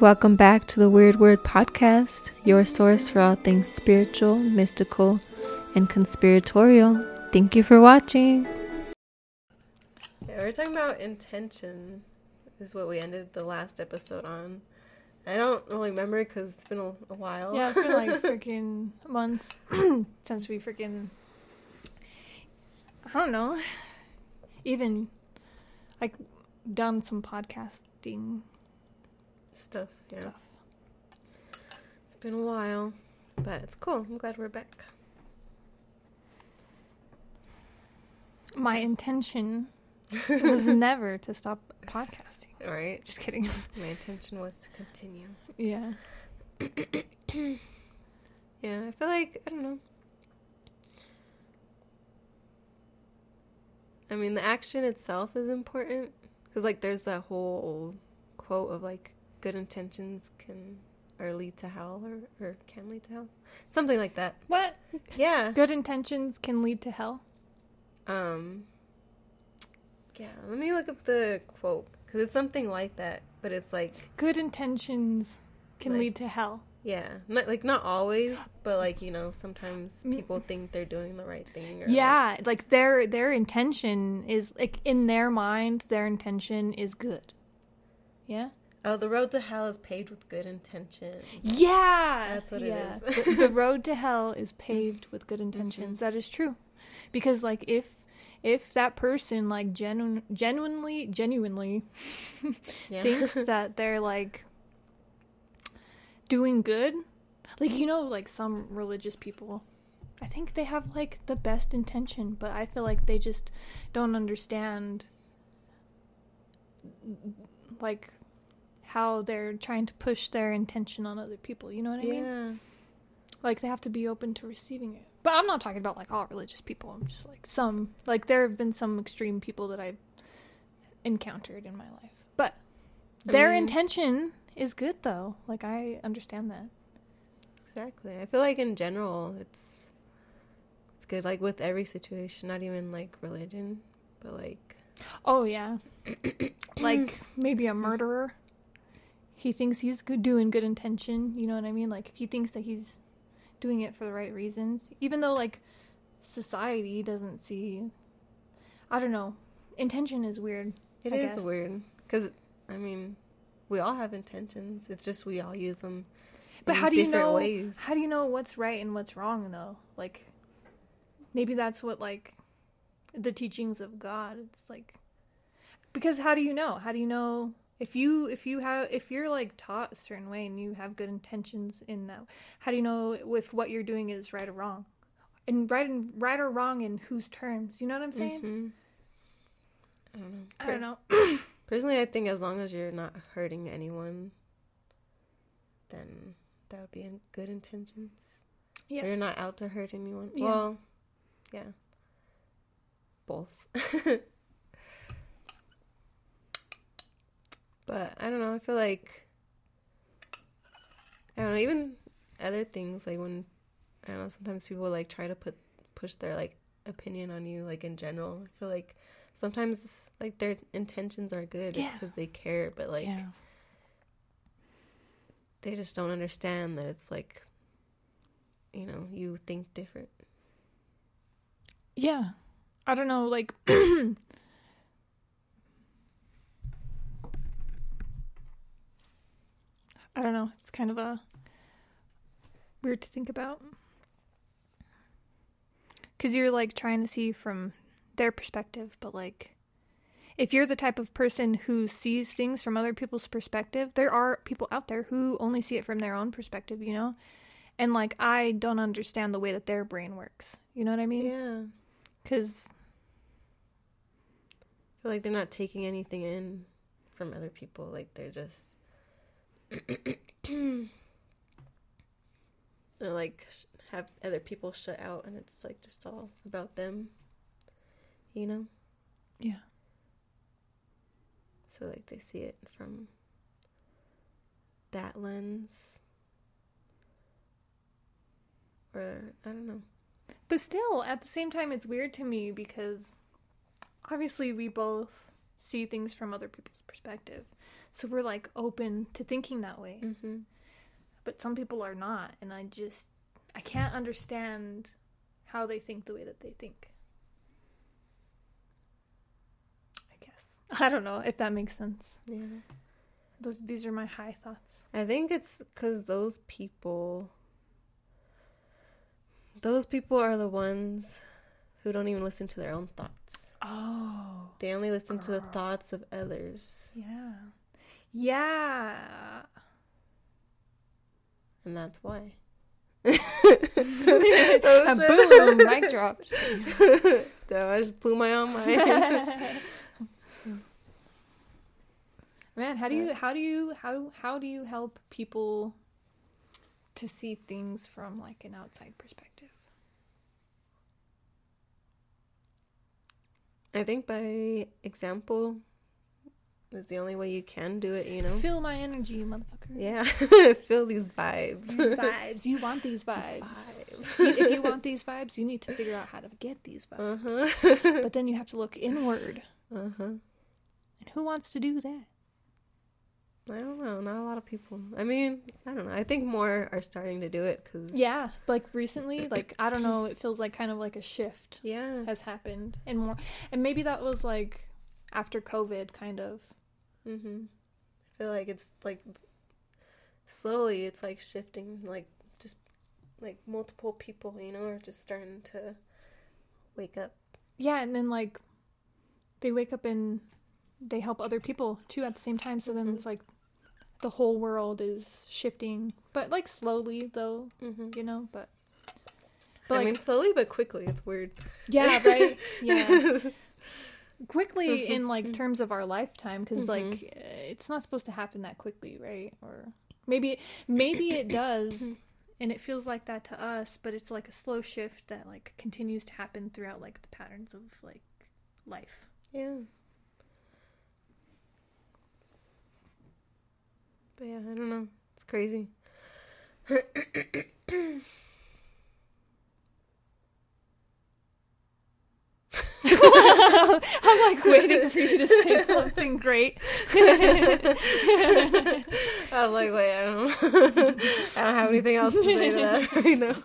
Welcome back to the Weird Wyrd Podcast, your source for all things spiritual, mystical, and conspiratorial. Thank you for watching. Yeah, we're talking about intention, is what we ended the last episode on. I don't really remember because it's been a, a while. Yeah, it's been like freaking months since we freaking. I don't know. Even like done some podcasting stuff. Yeah. stuff. It's been a while, but it's cool. I'm glad we're back. My intention was never to stop podcasting. All right. Just kidding. My intention was to continue. Yeah. Yeah, I feel like I don't know. I mean, the action itself is important because, like, there's that whole quote of like, "Good intentions can or lead to hell, or or can lead to hell," something like that. What? Yeah. Good intentions can lead to hell. Um. Yeah, let me look up the quote because it's something like that, but it's like, Good intentions can Like- lead to hell. yeah, not like not always, but like you know, sometimes Mm. people think they're doing the right thing. Or Yeah, like their their intention is like in their mind, their intention is good. Yeah. Oh, the road to hell is paved with good intentions. Yeah, That's what it yeah. is. the, the road to hell is paved with good mm-hmm. intentions. That is true, because like if if that person like genu- genuinely genuinely Yeah. thinks that they're like doing good, like you know, like some religious people. I think they have like the best intention, but I feel like they just don't understand like how they're trying to push their intention on other people. You know what I mean? yeah. Like they have to be open to receiving it. But I'm not talking about like all religious people. I'm just like some like there have been some extreme people that I've encountered in my life. But I their mean- intention is good though. Like I understand that. Exactly. I feel like in general, it's it's good. Like with every situation, not even like religion, but like Oh yeah. like maybe a murderer. He thinks he's good doing good intention, you know what I mean? Like if he thinks that he's doing it for the right reasons, even though like society doesn't see I don't know. Intention is weird. it I is guess. weird because I mean, we all have intentions. It's just we all use them. But in how do you know Ways. how do you know what's right and what's wrong though? Like maybe that's what like the teachings of God. It's like because how do you know? How do you know if you if you have if you're like taught a certain way and you have good intentions in that how do you know if what you're doing is right or wrong? And right and right or wrong in whose terms? You know what I'm saying? Mhm. I don't know. I don't know. Personally, I think as long as you're not hurting anyone, then that would be in good intentions. Yes. Or You're not out to hurt anyone. Yeah. Well, yeah. Both. but I don't know. I feel like I don't know. Even other things like when I don't know. Sometimes people like try to put push their like opinion on you. Like in general, I feel like sometimes like their intentions are good. Yeah. It's because they care, but like yeah. they just don't understand that it's like you know you think different. Yeah. I don't know, like I don't know. It's kind of a weird to think about. Cuz you're like trying to see from their perspective, but like if you're the type of person who sees things from other people's perspective, there are people out there who only see it from their own perspective, you know? And like I don't understand the way that their brain works. You know what I mean? Yeah. Cuz I feel like they're not taking anything in from other people. Like they're just they're like have other people shut out, and it's like just all about them. You know. Yeah. So like they see it from that lens, or I don't know. But still, at the same time, it's weird to me because obviously we both see things from other people's perspective. So we're like open to thinking that way. Mm-hmm. But some people are not. And I just, I can't understand how they think the way that they think. I guess. I don't know if that makes sense. Yeah. Those, these are my high thoughts. I think it's because those people, those people are the ones who don't even listen to their own thoughts. Oh. They only listen to the thoughts of others, Yeah. Yeah. and that's why. A boom, mic drop. Damn, I just blew my own mind. Man, how do you how do you how how do you help people to see things from like an outside perspective? I think by example is the only way you can do it, you know? Feel my energy, motherfucker. Yeah. Feel these vibes. These vibes. You want these These vibes. vibes. You- if you want these vibes, you need to figure out how to get these vibes. Uh-huh. But then you have to look inward. uh-huh. And who wants to do that? I don't know. Not a lot of people. I mean, I don't know. I think more are starting to do it because Yeah, like recently, like I don't know, it feels like kind of like a shift yeah, has happened and more and maybe that was like after COVID kind of. Mm-hmm. I feel like it's like slowly, it's like shifting, like just like multiple people, you know, are just starting to wake up. Yeah, and then like they wake up and they help other people too at the same time. So then Mhm. it's like the whole world is shifting, but like slowly though, Mm-hmm. you know. But but I like mean, slowly but quickly. It's weird. yeah, right, yeah. Quickly Mhm. in like terms of our lifetime, because Mhm. like it's not supposed to happen that quickly, right? Or maybe maybe it does. And it feels like that to us, but it's like a slow shift that like continues to happen throughout like the patterns of like life. Yeah. But yeah, I don't know. It's crazy. I'm like waiting for you to say something great. I was like, wait, I don't I don't have anything else to say to that right now.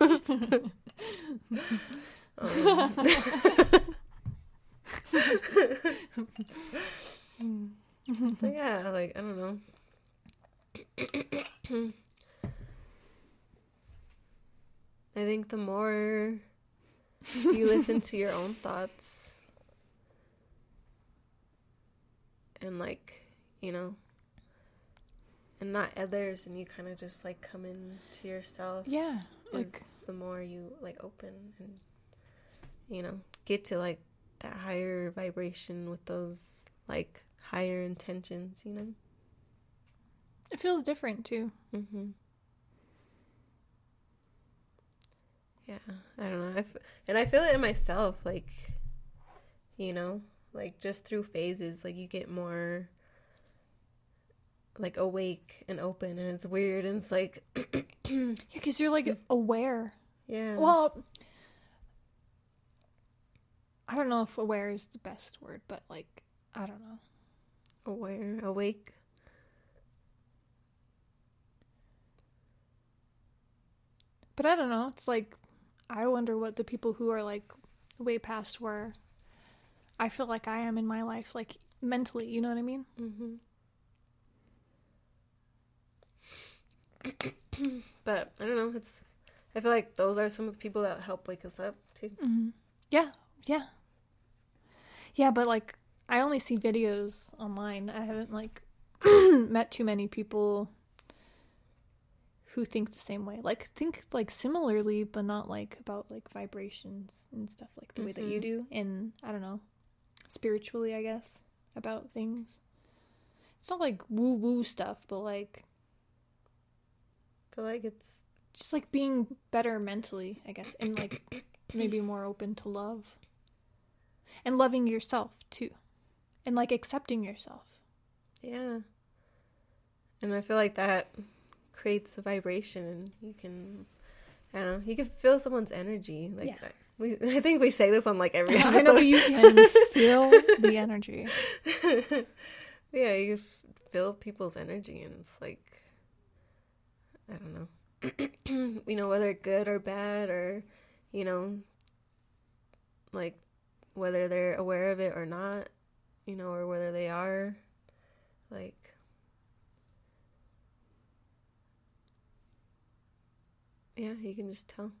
Um, but yeah, like I don't know. I think the more you listen to your own thoughts and like, you know, and not others and you kind of just like come into yourself yeah, like like the more you like open and you know get to like that higher vibration with those like higher intentions you know it feels different too. mm-hmm. yeah i don't know I f- and i feel it in myself like you know like just through phases like you get more like awake and open and it's weird and it's like Yeah, because you're like aware. yeah Well, I don't know if aware is the best word, but like I don't know. aware awake But I don't know. It's like I wonder what the people who are like way past where I feel like I am in my life, like mentally. You know what I mean? Mm-hmm. but I don't know. It's. I feel like those are some of the people that help wake us up too. Mm-hmm. Yeah, yeah, yeah. But like, I only see videos online. I haven't like met too many people who think the same way. Like, think like similarly, but not like about like vibrations and stuff like the way that you Mhm. do. And I don't know, spiritually, I guess about things. It's not like woo woo stuff, but like I feel like it's. just like being better mentally, I guess, and like maybe more open to love and loving yourself too, and like accepting yourself. Yeah. And I feel like that creates a vibration, and you can. I don't know. You can feel someone's energy. Like Yeah. We, I think we say this on like every episode. I know, but you can feel the energy. yeah, you f- feel people's energy, and it's like, I don't know, you know, whether good or bad, or you know, like whether they're aware of it or not, you know, or whether they are, like. Yeah, you can just tell.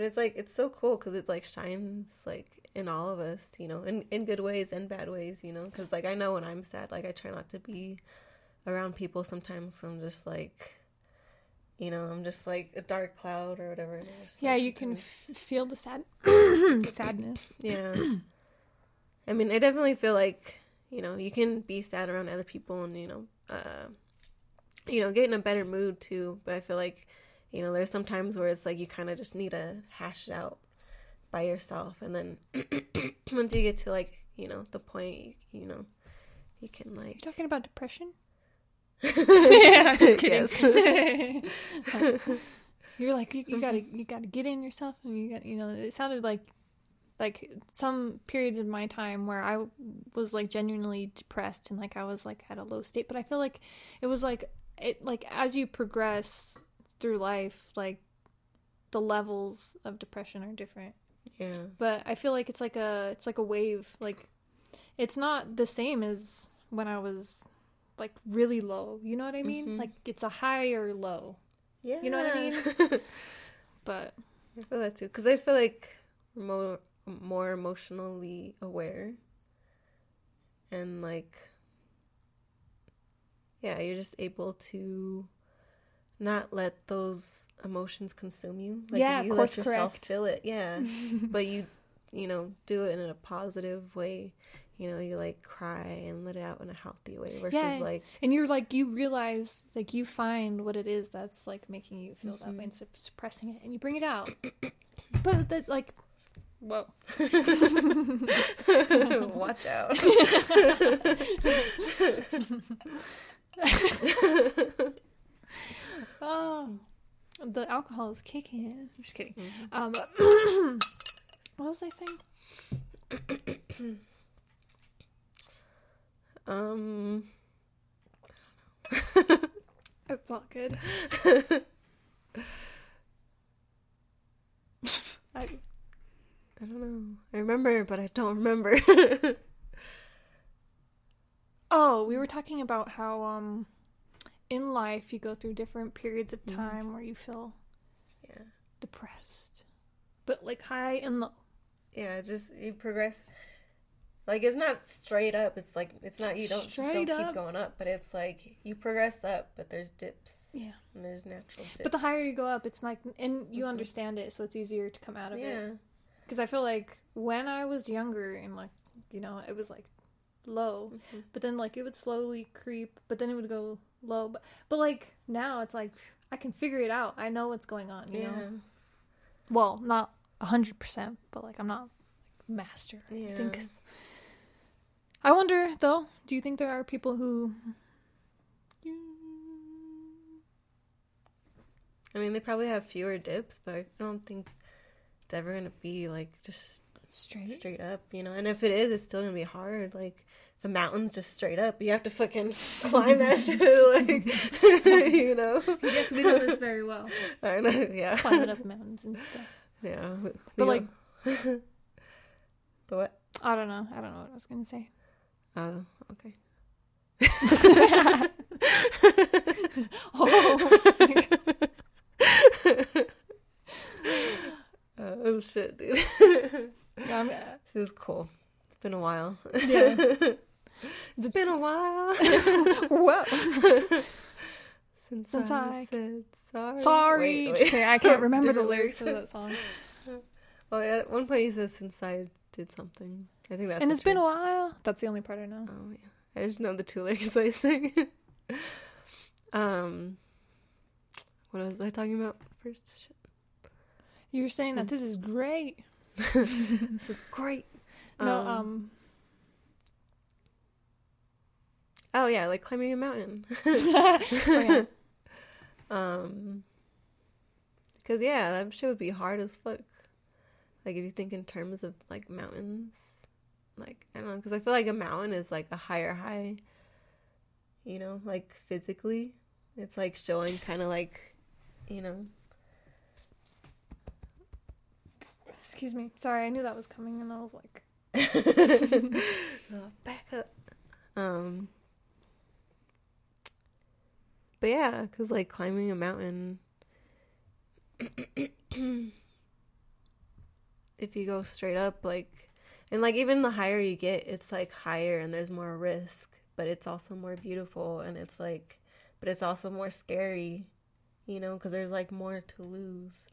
But it's like it's so cool because it like shines like in all of us, you know, in in good ways and bad ways, you know. Because like I know when I'm sad, like I try not to be around people. Sometimes I'm just like, you know, I'm just like a dark cloud or whatever. yeah, like, you can f- feel the sad sadness. Yeah. I mean, I definitely feel like you know you can be sad around other people and you know, uh, you know, get in a better mood too. But I feel like you know, there's some times where it's like you kind of just need to hash it out by yourself, and then once you get to like you know the point, you, you know, you can like. You're talking about depression. yeah, I'm just kidding. You're like you, you gotta mm-hmm. you gotta get in yourself, and you got you know. It sounded like like some periods of my time where I was like genuinely depressed and like I was like at a low state, but I feel like it was like it like as you progress through life, like the levels of depression are different. Yeah. But I feel like it's like a it's like a wave. Like it's not the same as when I was like really low. You know what I mean? Mm-hmm. Like it's a high or low. Yeah. You know what I mean? but I feel that too cuz I feel like more more emotionally aware and like yeah, you're just able to not let those emotions consume you. Like yeah, you let yourself correct. feel it, yeah. but you you know, do it in a positive way. You know, you like cry and let it out in a healthy way versus yeah, like and you're like you realize like you find what it is that's like making you feel mm-hmm. that way and suppressing it and you bring it out. but that like Whoa. Watch out. Oh, the alcohol is kicking. in. I'm just kidding. Mm-hmm. Um, what was I saying? um, it's all good. I, I don't know. I remember, but I don't remember. oh, we were talking about how um in life you go through different periods of mm-hmm. time mm-hmm. where you feel yeah depressed but like high and low yeah just you progress like it's not straight up it's like it's not you don't straight just don't up. keep going up but it's like you progress up but there's dips yeah and there's natural dips but the higher you go up it's like and you mm-hmm. understand it so it's easier to come out of yeah. it because i feel like when i was younger and like you know it was like low mm-hmm. but then like it would slowly creep but then it would go low but, but like now it's like i can figure it out i know what's going on you yeah. know well not 100% but like i'm not like master yeah. i think i wonder though do you think there are people who i mean they probably have fewer dips but i don't think it's ever gonna be like just straight straight up you know and if it is it's still gonna be hard like the mountains just straight up. You have to fucking climb that shit, like you know. Yes, we know this very well. I know, yeah. Climbing up mountains and stuff. Yeah, we, but like, but what? I don't know. I don't know what I was gonna say. Oh, okay. oh, uh, oh shit, dude. Yeah, this is cool. It's been a while. Yeah. It's been a while. Whoa. Since, Since I, I, said sorry. Sorry. Wait, wait. I can't remember the lyrics of that song. Well, at one point he says, "Since I did something." I think that's. And it's been a while. That's the only part I know. Oh yeah, I just know the two lyrics I sing. um, what was I talking about first? You were saying that hmm. this is great. this is great. No, um, um Oh yeah, like climbing a mountain. oh, yeah. Um, because yeah, that shit would be hard as fuck. Like if you think in terms of like mountains, like I don't know, because I feel like a mountain is like a higher high, you know, like physically. It's like showing kind of like, you know. Excuse me. Sorry, I knew that was coming, and I was like, oh, back up. Um. But yeah, cause like climbing a mountain. if you go straight up, like, and like even the higher you get, it's like higher and there's more risk, but it's also more beautiful and it's like, but it's also more scary, you know, because there's like more to lose.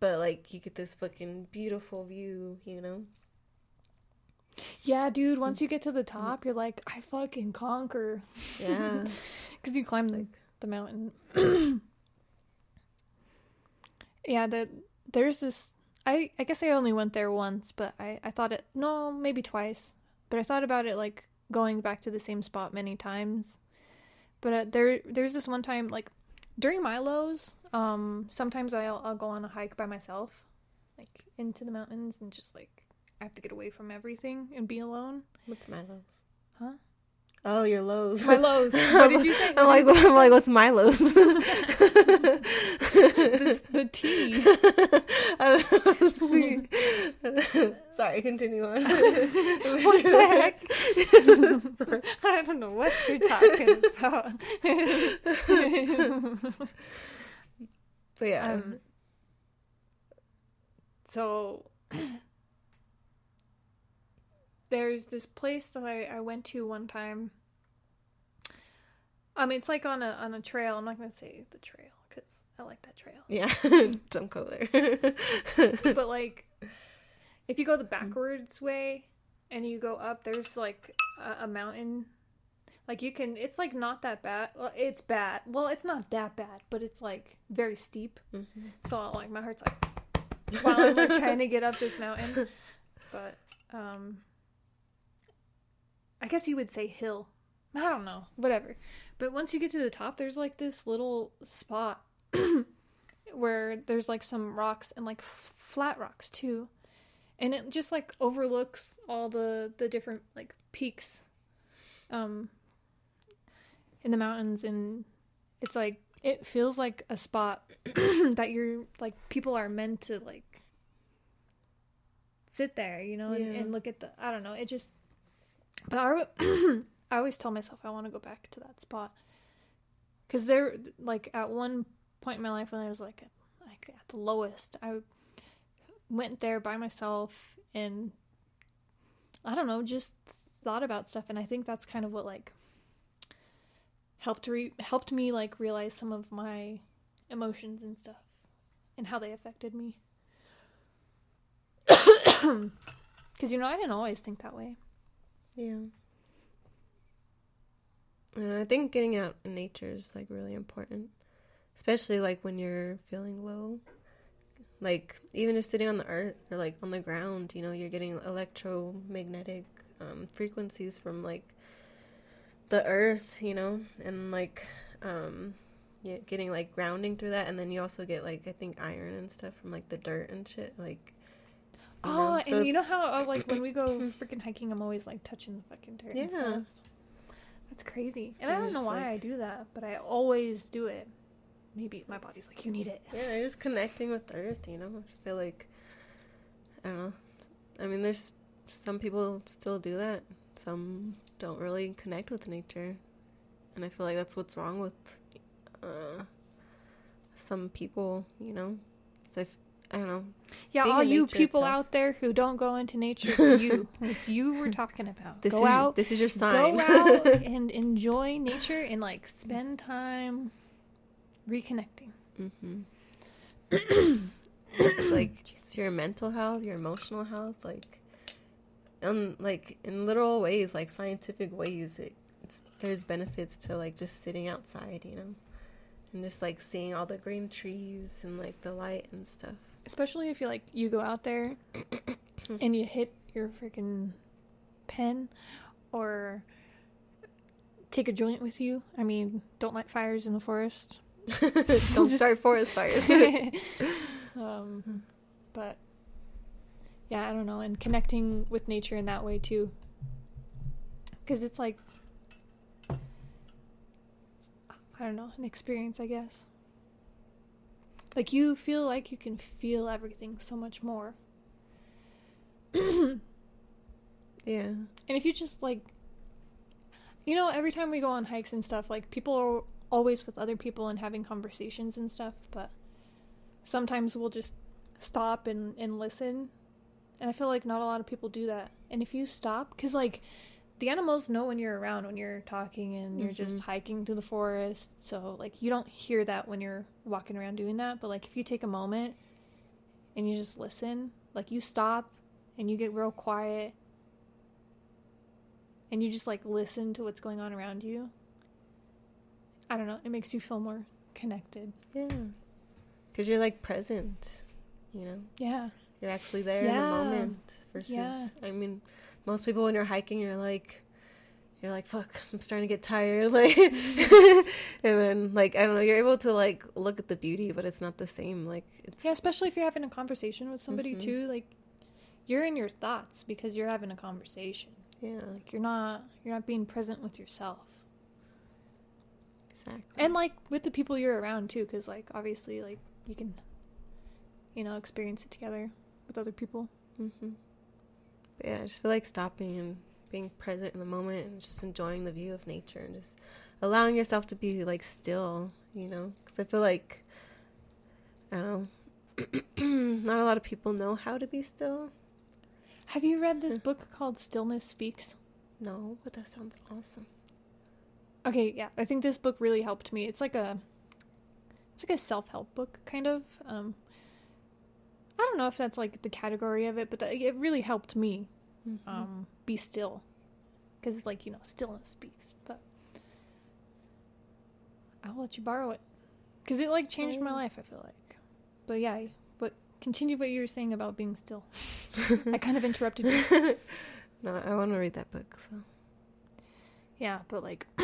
But like you get this fucking beautiful view, you know. Yeah, dude. Once mm. you get to the mm. top, you're like, I fucking conquer. Yeah, because you climb like, the mountain. yeah, the there's this. I I guess I only went there once, but I I thought it no maybe twice, but I thought about it like going back to the same spot many times. But uh, there there's this one time like during my lows, um sometimes I'll I'll go on a hike by myself, like into the mountains and just like I have to get away from everything and be alone. what's my lows? Huh? Oh, your lows. My lows. What did you say? I'm like, I'm like, what's Milo's? the, the tea. Sorry, continue on. what the heck? I don't know what you're talking about. but yeah, um, so there's this place that I, I went to one time. Um, it's like on a on a trail. I'm not gonna say the trail because I like that trail. yeah, don't go there. but like if you go the backwards way and you go up there's like a, a mountain like you can it's like not that bad well, it's bad well it's not that bad but it's like very steep Mhm. so like my heart's like while i'm like trying to get up this mountain but um i guess you would say hill. I don't know. Whatever. But once you get to the top there's like this little spot where there's like some rocks and like f- flat rocks too. And it just like overlooks all the the different like peaks um in the mountains. And it's like it feels like a spot that you're like people are meant to like sit there you know and, Yeah. and look at the i don't know. It just but i, I always tell myself i want to go back to that spot because there like at one point in my life when i was like at, like at the lowest i went there by myself and I don't know, just thought about stuff and I think that's kind of what like helped re- helped me like realize some of my emotions and stuff and how they affected me. Cuz you know, I didn't always think that way. Yeah. And I think getting out in nature is like really important, especially like when you're feeling low. Like even just sitting on the earth or like on the ground, you know, you're getting electromagnetic um, frequencies from like the earth, you know, and like um, getting like grounding through that, and then you also get like I think iron and stuff from like the dirt and shit, like. You know, Oh, so and you know how uh, like when we go freaking hiking, I'm always like touching the fucking dirt and Yeah. stuff. That's crazy. And I don't know why like- I do that, but I always do it. Maybe my body's like, you need it. Yeah, you're just connecting with earth, you know? I feel like, I don't know. I mean, there's some people still do that, some don't really connect with nature. And I feel like that's what's wrong with uh, some people, you know? So if, I don't know. Yeah, all you people itself. out there who don't go into nature, it's you. it's you we're talking about. This go is out, this is your sign. go out and enjoy nature and like spend time reconnecting. Mm-hmm. it's like it's your mental health, your emotional health, like, um, like in literal ways, like scientific ways. It, it's, there's benefits to like just sitting outside, you know, and just like seeing all the green trees and like the light and stuff. Especially if you like you go out there and you hit your freaking pen or take a joint with you. I mean, don't light fires in the forest. Don't start forest fires. um, but yeah, I don't know, and connecting with nature in that way too, because it's like I don't know, an experience, I guess. Like you feel like you can feel everything so much more. Yeah. And if you just like, you know, every time we go on hikes and stuff, like people are always with other people and having conversations and stuff, but sometimes we'll just stop and, and listen. And I feel like not a lot of people do that. And if you stop, because like the animals know when you're around when you're talking and you're just Mhm. hiking through the forest. So like you don't hear that when you're walking around doing that. But like if you take a moment and you just listen, like you stop and you get real quiet and you just like listen to what's going on around you. I don't know. It makes you feel more connected. Yeah. Because you're like present, you know? Yeah. You're actually there in the moment versus, Yeah. I mean, most people when you're hiking, you're like, you're like, fuck, I'm starting to get tired. Like, and then, like, I don't know, you're able to, like, look at the beauty, but it's not the same. Like, it's, Yeah, especially if you're having a conversation with somebody Mhm. too. Like you're in your thoughts because you're having a conversation. yeah, Like you're not you're not being present with yourself. exactly. And like with the people you're around too cuz like obviously like you can you know experience it together with other people. hmm But yeah, I just feel like stopping and being present in the moment and just enjoying the view of nature and just allowing yourself to be like still, you know? Because I feel like, I don't know, not a lot of people know how to be still. Have you read this book called Stillness Speaks? No, but that sounds awesome. Okay, yeah. I think this book really helped me. It's like a it's like a self-help book kind of. Um I don't know if that's like the category of it, but that, it really helped me Mhm. um, be still because like you know stillness speaks but i'll let you borrow it because it like changed my Oh. life i feel like but yeah but continue what you were saying about being still i kind of interrupted you no, I want to read that book. So yeah but like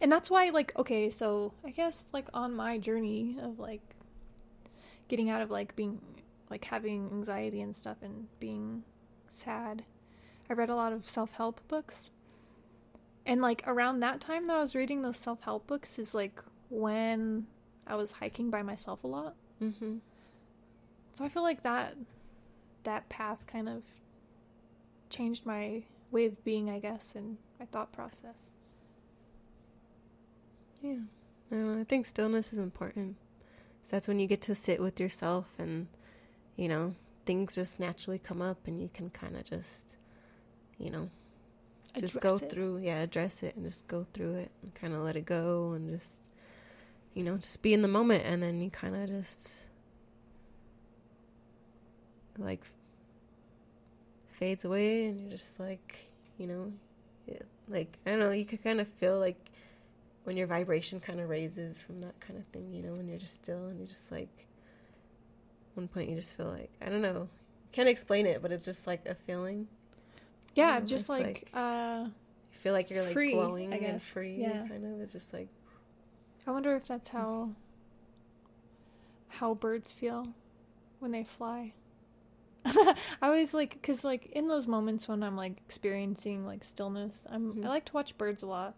and that's why like okay so i guess like on my journey of like getting out of like being like having anxiety and stuff and being sad. I read a lot of self-help books. And like around that time that i was reading those self-help books is like when i was hiking by myself a lot. Hmm so i feel like that that path kind of changed my way of being i guess and my thought process. Yeah, don't I think stillness is important. 'Cause That's when you get to sit with yourself and, you know, things just naturally come up and you can kind of just, you know, just go it. through yeah address it and just go through it and kind of let it go and just you know just be in the moment and then you kind of just like fades away and you're just like you know it, like i don't know you could kind of feel like when your vibration kind of raises from that kind of thing you know when you're just still and you're just like one point you just feel like i don't know can't explain it but it's just like a feeling yeah know, just like, like- uh you feel like you're like Free, glowing and free Yeah. kind of it's just like I wonder if that's how how birds feel when they fly. I always like cuz like in those moments when I'm like experiencing like stillness, I'm Mhm. I like to watch birds a lot.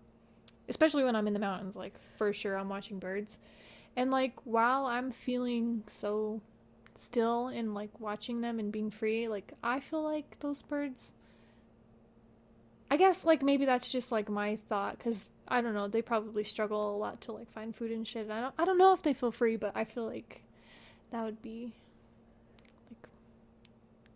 Especially when I'm in the mountains like for sure I'm watching birds. And like while I'm feeling so still and like watching them and being free, like I feel like those birds I guess like maybe that's just like my thought cuz I don't know, they probably struggle a lot to like find food and shit. I don't I don't know if they feel free, but I feel like that would be like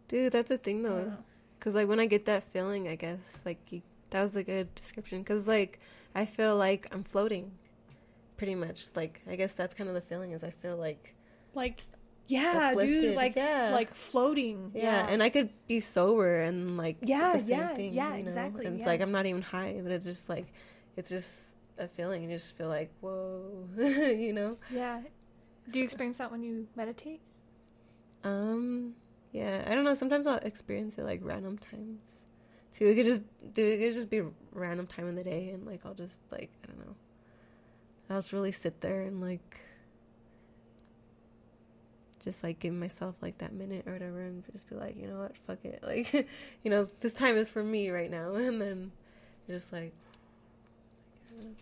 dude that's the thing though because like when i get that feeling i guess like you, that was a good description because like i feel like i'm floating pretty much like i guess that's kind of the feeling is i feel like like yeah, dude, like yeah. like floating. yeah, and i could be sober and like Yeah, the same yeah, thing, yeah, you know? exactly, and it's yeah. like i'm not even high but it's just like it's just a feeling and you just feel like whoa you know yeah. Do you experience that when you meditate? Um, yeah, I don't know. Sometimes I'll experience it like random times. Too. It could just do. It could just be a random time in the day, and like I'll just like I don't know. I'll just really sit there and like just like give myself like that minute or whatever, and just be like, you know what, fuck it, like you know, this time is for me right now, and then just like. I don't know.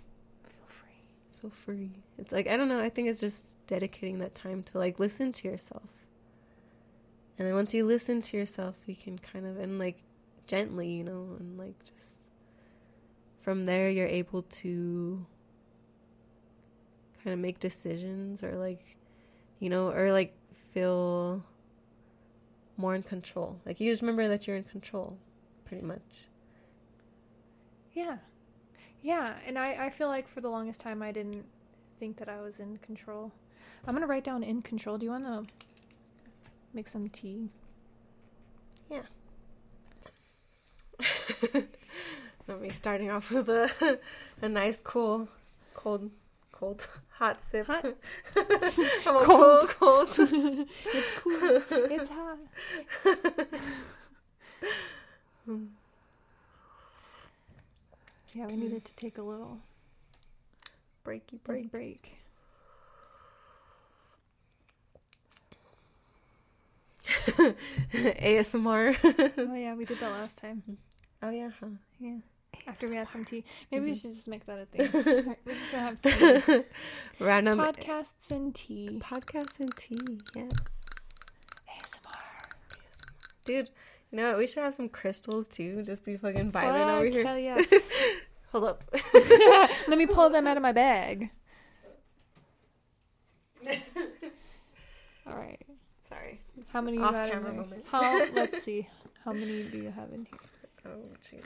Feel feel free. It's like I don't know. I think it's just dedicating that time to like listen to yourself. And then once you listen to yourself, you can kind of and like gently, you know, and like just from there you're able to kind of make decisions or like you know, or like feel more in control. Like you just remember that you're in control pretty much. Yeah. Yeah, and I, I feel like for the longest time I didn't think that I was in control. I'm gonna write down in control. Do you wanna make some tea? Yeah. Let me starting off with a a nice cool cold cold hot sip. Hot? Cold. cold cold. It's cool. it's hot. Yeah, we mm. needed to take a little Breaky break. break. break. ASMR. Oh yeah, we did that last time. Oh yeah, huh? Yeah. After we had some tea. Maybe we Mhm. should just make that a thing. We're just gonna have tea. Random Podcasts and tea. podcasts and tea. Yes, ASMR. dude. You know what? We should have some crystals too. Just be fucking vibing over here. hell yeah. Hold up. Let me pull them out of my bag. All right. Sorry. How many you Off got in camera there? moment. How? Let's see. How many do you have in here? Oh jeez.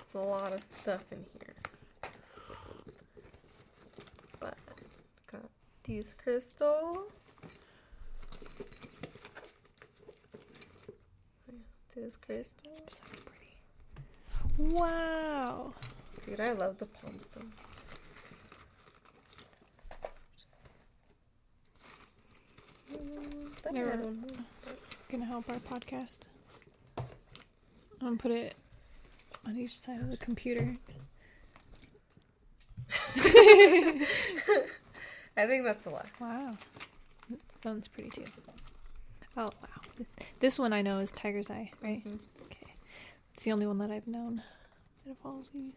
It's a lot of stuff in here. But got these crystal. This crystal. This is pretty. Wow. Dude, I love the palm stones. Mm, that Never- had one more. Gonna help our podcast. I'm gonna put it on each side of the computer. I think that's a lot. Wow. That one's pretty too. Oh wow. This one I know is Tiger's Eye, right? Mhm. Okay. It's the only one that I've known out of all of these.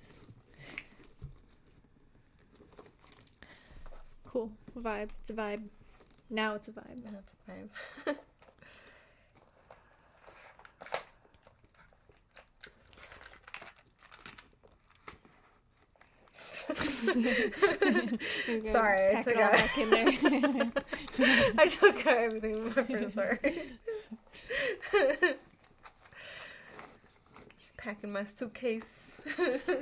Cool. Vibe. It's a vibe. Now it's a vibe. Now it's a vibe. Sorry, I took out- back in there. I took out everything with my. Just packing my suitcase.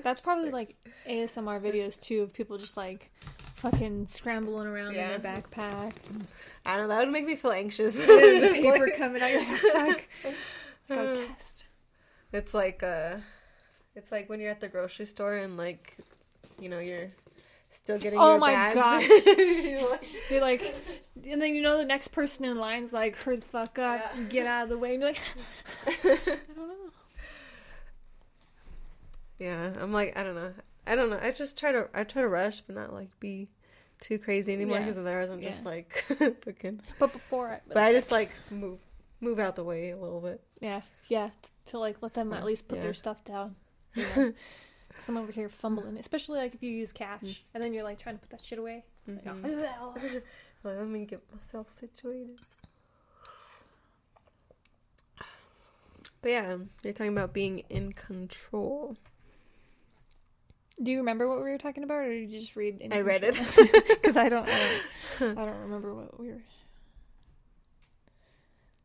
That's probably like ASMR videos too of people just like fucking scrambling around Yeah. in their backpack. I don't know, that would make me feel anxious. There's a paper like- coming out. You're like, fuck. Gotta test. It's like uh it's like when you're at the grocery store and like you know you're still getting Oh my bags. gosh. You're like, and then you know the next person in line's like, hurry the fuck up, Yeah. get out of the way. And you're like, I don't know. yeah, I'm like I don't know. I don't know. I just try to I try to rush but not like be too crazy anymore Yeah. because otherwise I'm just like fucking But before it, But I just like move move out the way a little bit. yeah, yeah, to like let them Smart, at least put yeah. their stuff down. You know? Cause I'm over here fumbling, especially like if you use cash Mm. and then you're like trying to put that shit away. Like, Mhm. oh, Like, let me get myself situated. But yeah, you're talking about being in control. Do you remember what we were talking about, or did you just read? I read it. because I don't, I don't, I don't remember what we were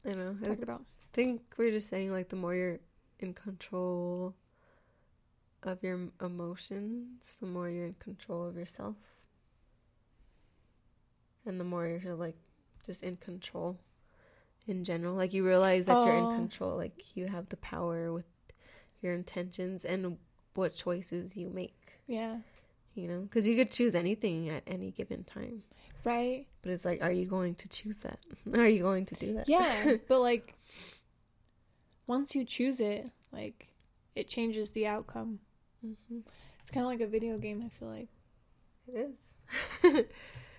I know. I talking about. think we're just saying like the more you're in control of your emotions, the more you're in control of yourself. And the more you're like just in control in general. Like you realize that you're Oh. in control, like you have the power with your intentions and what choices you make, Yeah, you know? Cuz you could choose anything at any given time. right. But it's like are you going to choose that? Are you going to do that? Yeah, but like once you choose it, like it changes the outcome. Hmm It's kind of like a video game. I feel like It is.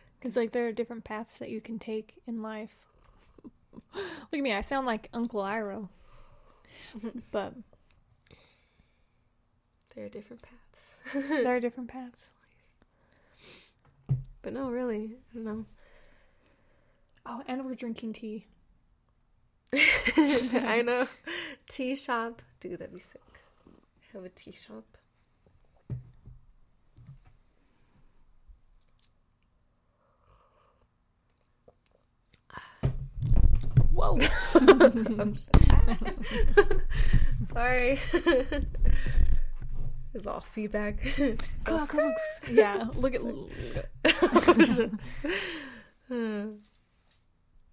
because like there are different paths that you can take in life. Look at me, I sound like Uncle Iroh, but there are different paths. there are different paths. But no, really, I don't know. Oh, and we're drinking tea. I know. Tea shop. Dude, that'd be sick. Have a tea shop. Whoa. Sorry. It's all feedback. Yeah, look at.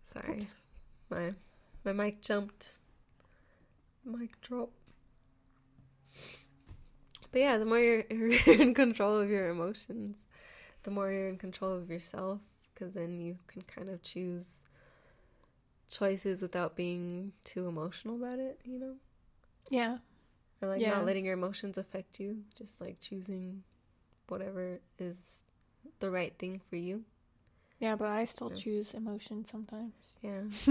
Sorry. Oops. My my mic jumped. Mic drop. But yeah, the more you're, you're in control of your emotions, the more you're in control of yourself, because then you can kind of choose choices without being too emotional about it, you know? Yeah, Or like Yeah. not letting your emotions affect you, just like choosing whatever is the right thing for you. yeah, but I still Yeah. choose emotion sometimes. Yeah,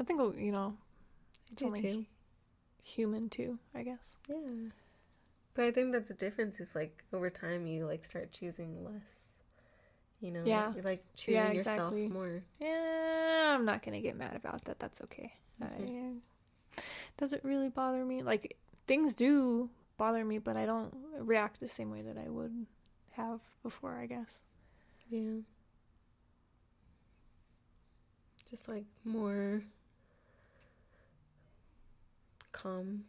I think oh, you know it's only too. human too. I guess. Yeah. But I think that the difference is like over time you like start choosing less. You know? Yeah. You like choosing Yeah, yourself more. Yeah, I'm not gonna get mad about that. That's okay. Mhm. I, does it really bother me? Like things do bother me, but I don't react the same way that I would have before. I guess. Yeah. Just like more calm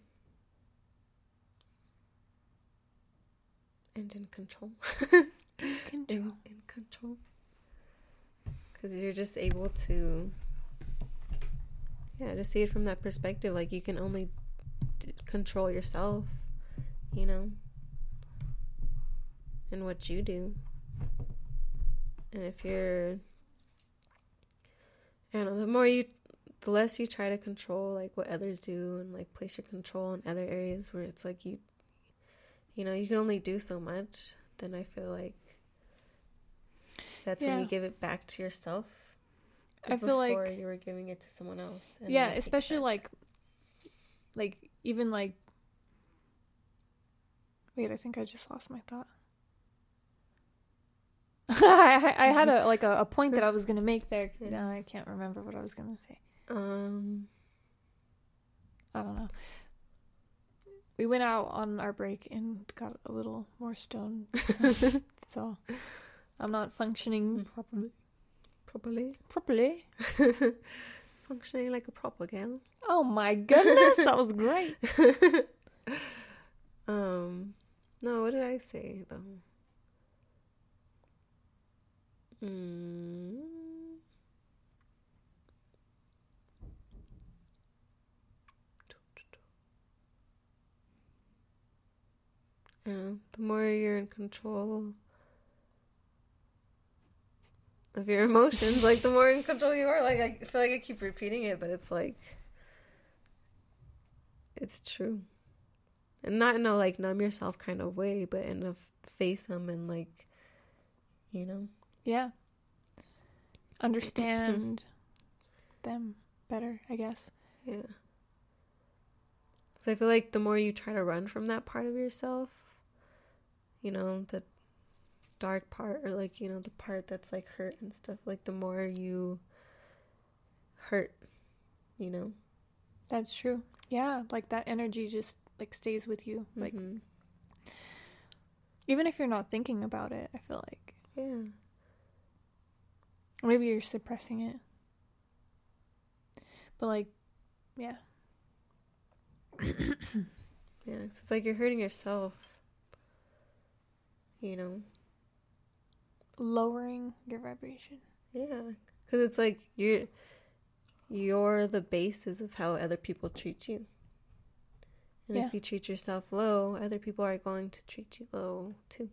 and in control. Control. in, in control. Because you're just able to, yeah, to see it from that perspective. Like you can only d- control yourself, you know, and what you do. And if you're, I don't know, the more you, the less you try to control like what others do and like place your control in other areas where it's like you, you know, you can only do so much. Then I feel like that's when you give it back to yourself. I feel like- before you were giving it to someone else. yeah they take it especially like like even like wait i think i just lost my thought I, I had a like a, a point that i was gonna make there Yeah. now i can't remember what i was gonna say um, i don't know we went out on our break and got a little more stoned so i'm not functioning Mm. properly properly properly functioning like a proper gal. oh my goodness that was great um, no, what did I say though? Mm. I the more you're in control of your emotions, like the more in control you are. Like I feel like I keep repeating it, but it's like it's true and not in a like numb yourself kind of way, but in a face them and like, you know, Yeah. Understand them better, I guess. yeah. So I feel like the more you try to run from that part of yourself, you know, the dark part or like you know the part that's like hurt and stuff, like the more you hurt, you know, That's true. Yeah, like that energy just like stays with you. Like Mhm. even if you're not thinking about it, I feel like yeah, maybe you're suppressing it. But like yeah. yeah. So it's like you're hurting yourself, you know. Lowering your vibration. Yeah, because it's like you're you're the basis of how other people treat you. And Yeah. if you treat yourself low, other people are going to treat you low too.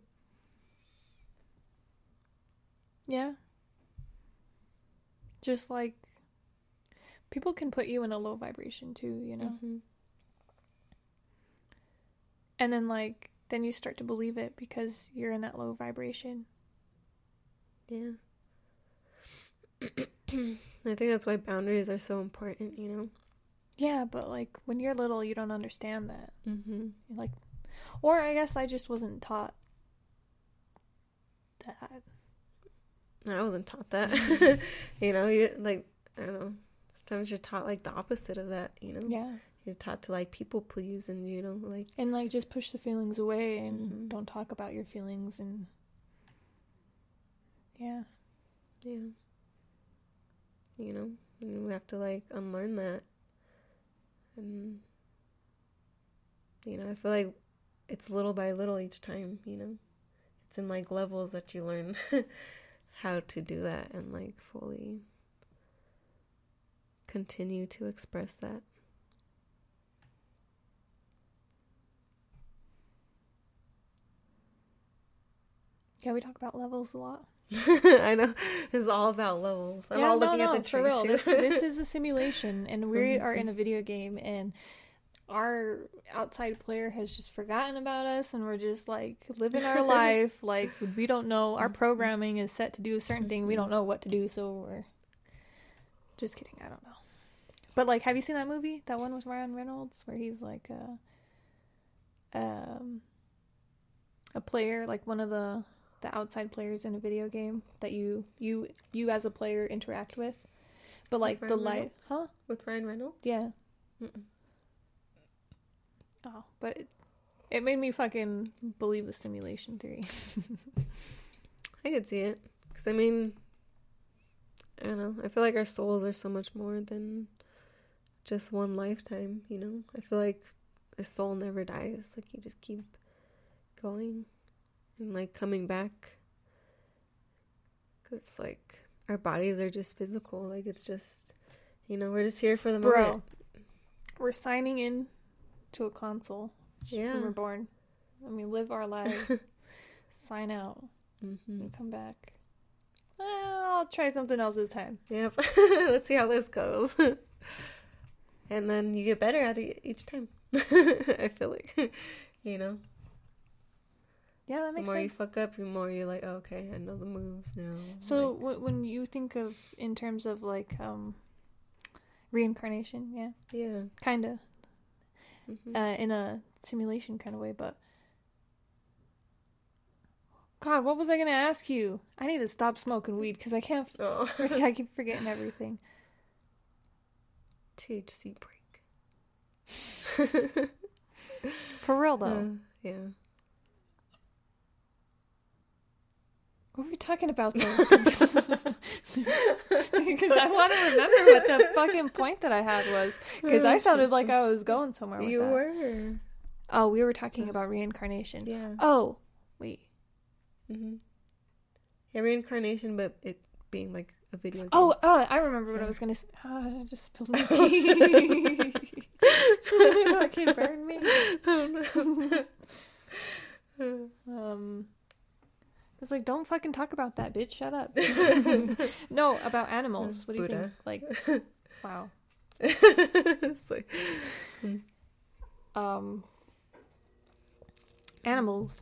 Yeah. Just like people can put you in a low vibration too, you know. Mhm. And then like then you start to believe it because you're in that low vibration. Yeah. I think that's why boundaries are so important, you know? Yeah, but like when you're little, you don't understand that. Mm-hmm. Like Or I guess I just wasn't taught that. I wasn't taught that. you know, you're like I don't know. Sometimes you're taught like the opposite of that. You know, Yeah. you're taught to like people please, and you know, like And like just push the feelings away and Mhm. don't talk about your feelings and yeah. yeah, you know, and we have to like unlearn that, and you know, I feel like it's little by little each time. You know, it's in like levels that you learn how to do that and like fully continue to express that. Yeah, we talk about levels a lot. I know it's all about levels. I'm yeah, all no, looking no, at the tree for real. too. This this is a simulation, and we are in a video game, and our outside player has just forgotten about us, and we're just like living our life. Like we don't know our programming is set to do a certain thing. We don't know what to do, so we're just kidding. I don't know. But like, have you seen that movie? That one with Ryan Reynolds, where he's like a um a player, like one of the the outside players in a video game that you you you as a player interact with. But like the light, huh? with Ryan Reynolds. Yeah. Mm-mm. Oh, but it it made me fucking believe the simulation theory. I could see it because I mean, I don't know. I feel like our souls are so much more than just one lifetime. You know, I feel like a soul never dies. Like you just keep going and like coming back. Cause like our bodies are just physical. Like it's just, you know, we're just here for the Bro, moment. we're signing in to a console Yeah. when we're born. And we live our lives. sign out. Mm-hmm. and come back. Well, I'll try something else this time. Yep. Let's see how this goes. and then you get better at it each time. I feel like, you know, Yeah, that the makes more you fuck up, the more you're like, oh, okay, I know the moves now. So Like, w- when you think of in terms of like um reincarnation, yeah, yeah. kind of mhm. uh, in a simulation kind of way, but God, what was I gonna ask you? I need to stop smoking weed because I can't. oh. I keep forgetting everything. THC break. For real though, Uh, yeah. What were we talking about though? Because I want to remember what the fucking point that I had was. Because I sounded like I was going somewhere with You that. were. Oh, we were talking about reincarnation. Yeah. Oh, wait. Mm-hmm. Yeah, reincarnation, but it being like a video game. Oh, uh, I remember what I was gonna say. Oh, I just spilled my tea. Fucking burn me. Um, it's like, don't fucking talk about that, bitch. Shut up. no, about animals. What do you think? Like, wow. It's like- Um, animals.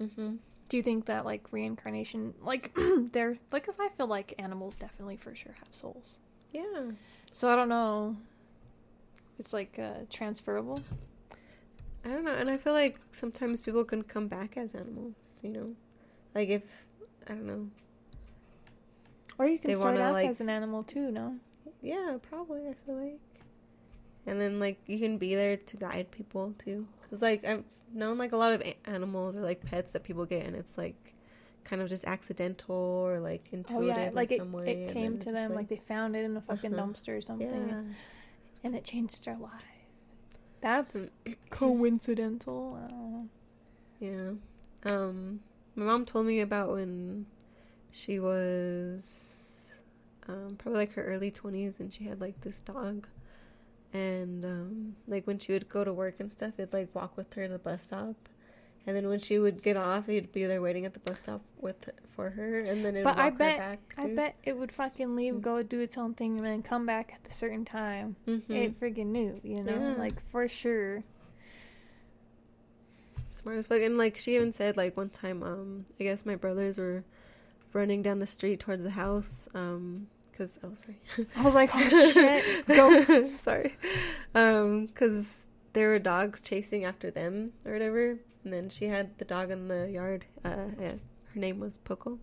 Mhm. Do you think that like reincarnation, like they're like, cause I feel like animals definitely for sure have souls. Yeah. So I don't know. It's like uh, transferable. I don't know, and I feel like sometimes people can come back as animals, you know? Like if I don't know. Or you can They start wanna, out like- as an animal too, no? Yeah, probably I feel like. And then like you can be there to guide people too. Cuz like I've known like a lot of animals or like pets that people get and it's like kind of just accidental or like Oh intuitive yeah, like in it, some way. it came to them just, like, they found it in a fucking Uh-huh. dumpster or something, yeah. and it changed their life. That's Mm. coincidental. I. Yeah. Um my mom told me about when she was um probably like her early 20s and she had like this dog and um like when she would go to work and stuff it'd like walk with her to the bus stop and then when she would get off he'd be there waiting at the bus stop with for her and then it'd But walk I her bet- back I bet it would fucking leave, Mm. go do its own thing, and then come back at a certain time. Mhm. It freaking knew, you know, Yeah. like for sure. Smart as fuck and like she even said like one time um i guess my brothers were running down the street towards the house um because oh sorry I was like, oh shit, ghosts. sorry um because there were dogs chasing after them or whatever, and then she had the dog in the yard. Uh, yeah, her name was Poco,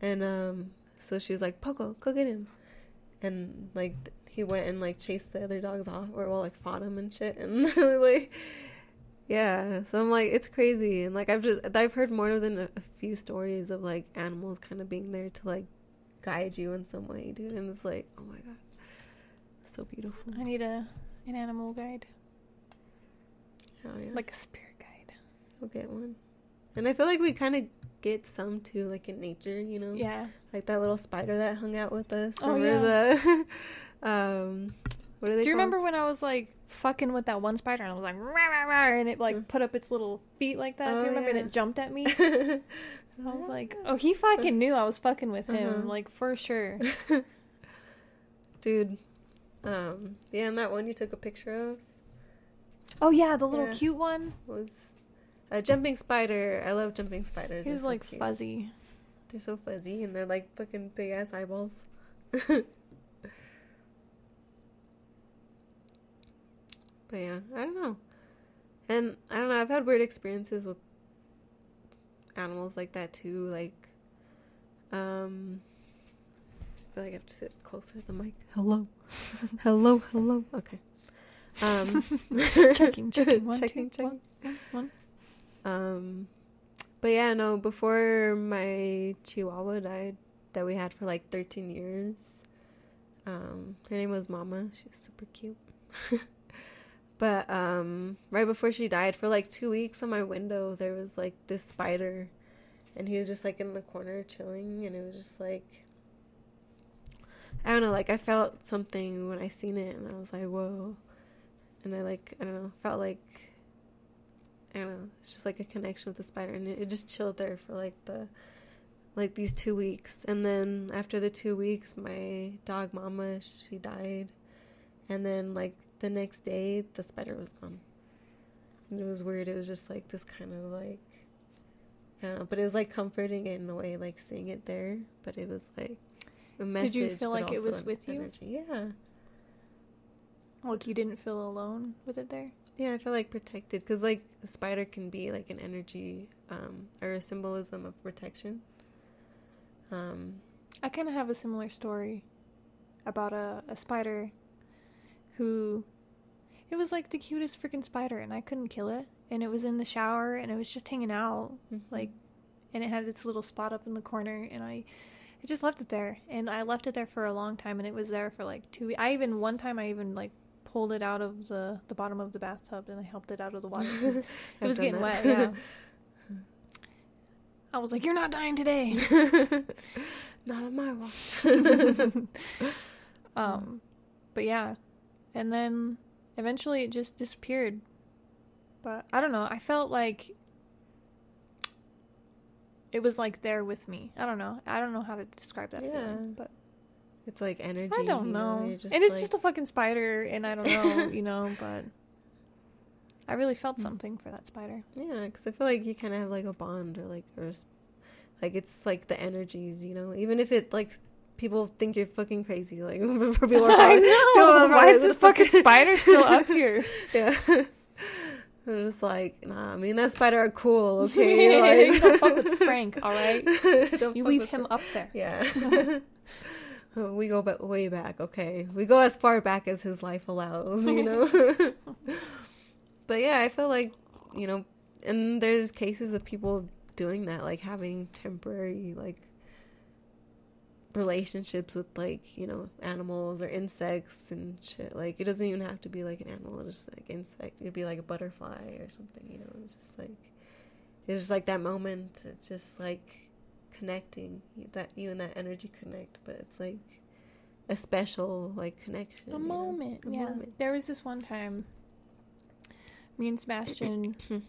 and um, so she was like, "Poco, go get him," and like he went and like chased the other dogs off, or well, like fought him and shit, and like. Yeah, so I'm like, it's crazy, and like I've just I've heard more than a, a few stories of like animals kind of being there to like guide you in some way, dude, and it's like, oh my god, so beautiful. I need a an animal guide, Hell yeah. like a spirit guide. We'll get one. And I feel like we kind of get some too, like in nature, you know? Yeah. Like that little spider that hung out with us. Oh, Remember the. um, what are they Do you remember when I was like fucking with that one spider and I was like rah, rah, rah, and it like put up its little feet like that? Do Oh, you remember? And it jumped at me. I was like, oh, he fucking knew I was fucking with him, Uh-huh. like for sure. Dude. Um, yeah, and that one you took a picture of Oh yeah, the little Yeah. cute one. was a jumping spider. I love jumping spiders. He They're was so like cute. fuzzy. They're so fuzzy and they're like fucking big ass eyeballs. but yeah, I don't know. And I don't know, I've had weird experiences with animals like that too. Like, um, I feel like I have to sit closer to the mic. Hello. hello, hello. Okay. Um, checking, checking, one, checking, two, checking. one, one. Um, but yeah, no. Before my Chihuahua died, that we had for like 13 years. Um, her name was Mama. She was super cute. But um, right before she died, for like two weeks on my window, there was like this spider, and he was just like in the corner chilling, and it was just like. I don't know, like I felt something when I seen it, and I was like, "Whoa!" And I like, I don't know, felt like I don't know. It's just like a connection with the spider, and it, it just chilled there for like the, like these two weeks, and then after the two weeks, my dog Mama she died, and then like the next day the spider was gone. And it was weird. It was just like this kind of like, I don't know, but it was like comforting in a way, like seeing it there. But it was like a message. Did you feel like it was with you? energy. Yeah. Like you didn't feel alone with it there. Yeah, I feel like protected because like the spider can be like an energy um, or a symbolism of protection. Um, I kind of have a similar story about a, a spider who it was like the cutest freaking spider and I couldn't kill it and it was in the shower and it was just hanging out like and it had its little spot up in the corner and I I just left it there and I left it there for a long time and it was there for like 2. I even one time I even like pulled it out of the the bottom of the bathtub and I helped it out of the water. it was getting that. wet, yeah. I was like, "You're not dying today." Not on my watch. Um, but yeah, and then eventually it just disappeared. But I don't know. I felt like it was like there with me. I don't know. I don't know how to describe that Yeah. feeling, but it's like energy. I don't you know. And it's like- just a fucking spider, and I don't know, you know. But I really felt Mm. something for that spider. yeah, because I feel like you kind of have like a bond or like or like it's like the energies, you know. Even if it like people think you're fucking crazy, like for people are probably, know. Why is this fucking spider still up here? Yeah. I'm just like, nah, I mean, that spider are cool, okay? you Like, don't fuck with Frank, all right? Don't You leave him Frank. up there. Yeah. we go ba- way back, okay? We go as far back as his life allows, you know? but yeah, I feel like, you know, and there's cases of people doing that, like having temporary, like, relationships with like you know animals or insects and shit like it doesn't even have to be like an animal it's just like insect it'd be like a butterfly or something you know it's just like it's just like that moment it's just like connecting that you and that energy connect but it's like a special like connection A moment, A yeah. moment. There was this one time, me and Sebastian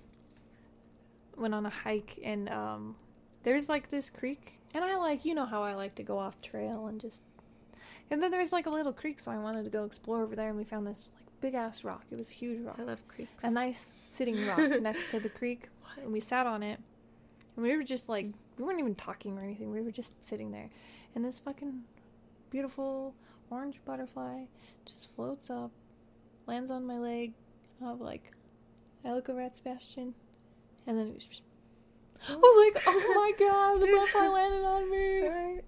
went on a hike, and um, there's like this creek, and I like, you know how I like to go off trail and just, and then there's like a little creek, so I wanted to go explore over there, and we found this like big ass rock. It was a huge rock, i love creeks a nice sitting rock next to the creek, and we sat on it, and we were just like, we weren't even talking or anything. We were just sitting there, and this fucking beautiful orange butterfly just floats up, lands on my leg. of like, I look over at Sebastian, and then it was just, I was like, oh my god, the butterfly landed on me. Right.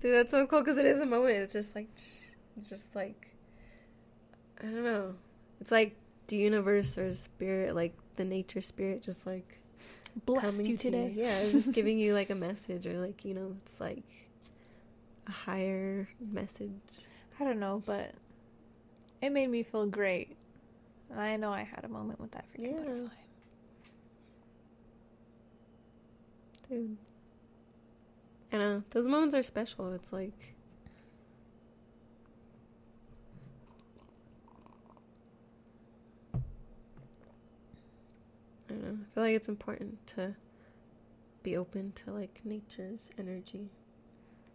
Dude, that's so cool because it is a moment. It's just like, it's just like, I don't know. It's like the universe or spirit, like the nature spirit, just like Blessed you to today. Yeah, just giving you like a message or like you know, it's like a higher message. I don't know, but it made me feel great. And I know I had a moment with that freaking Yeah. butterfly. Dude. I know. Those moments are special. It's like I don't know. I feel like it's important to be open to like nature's energy.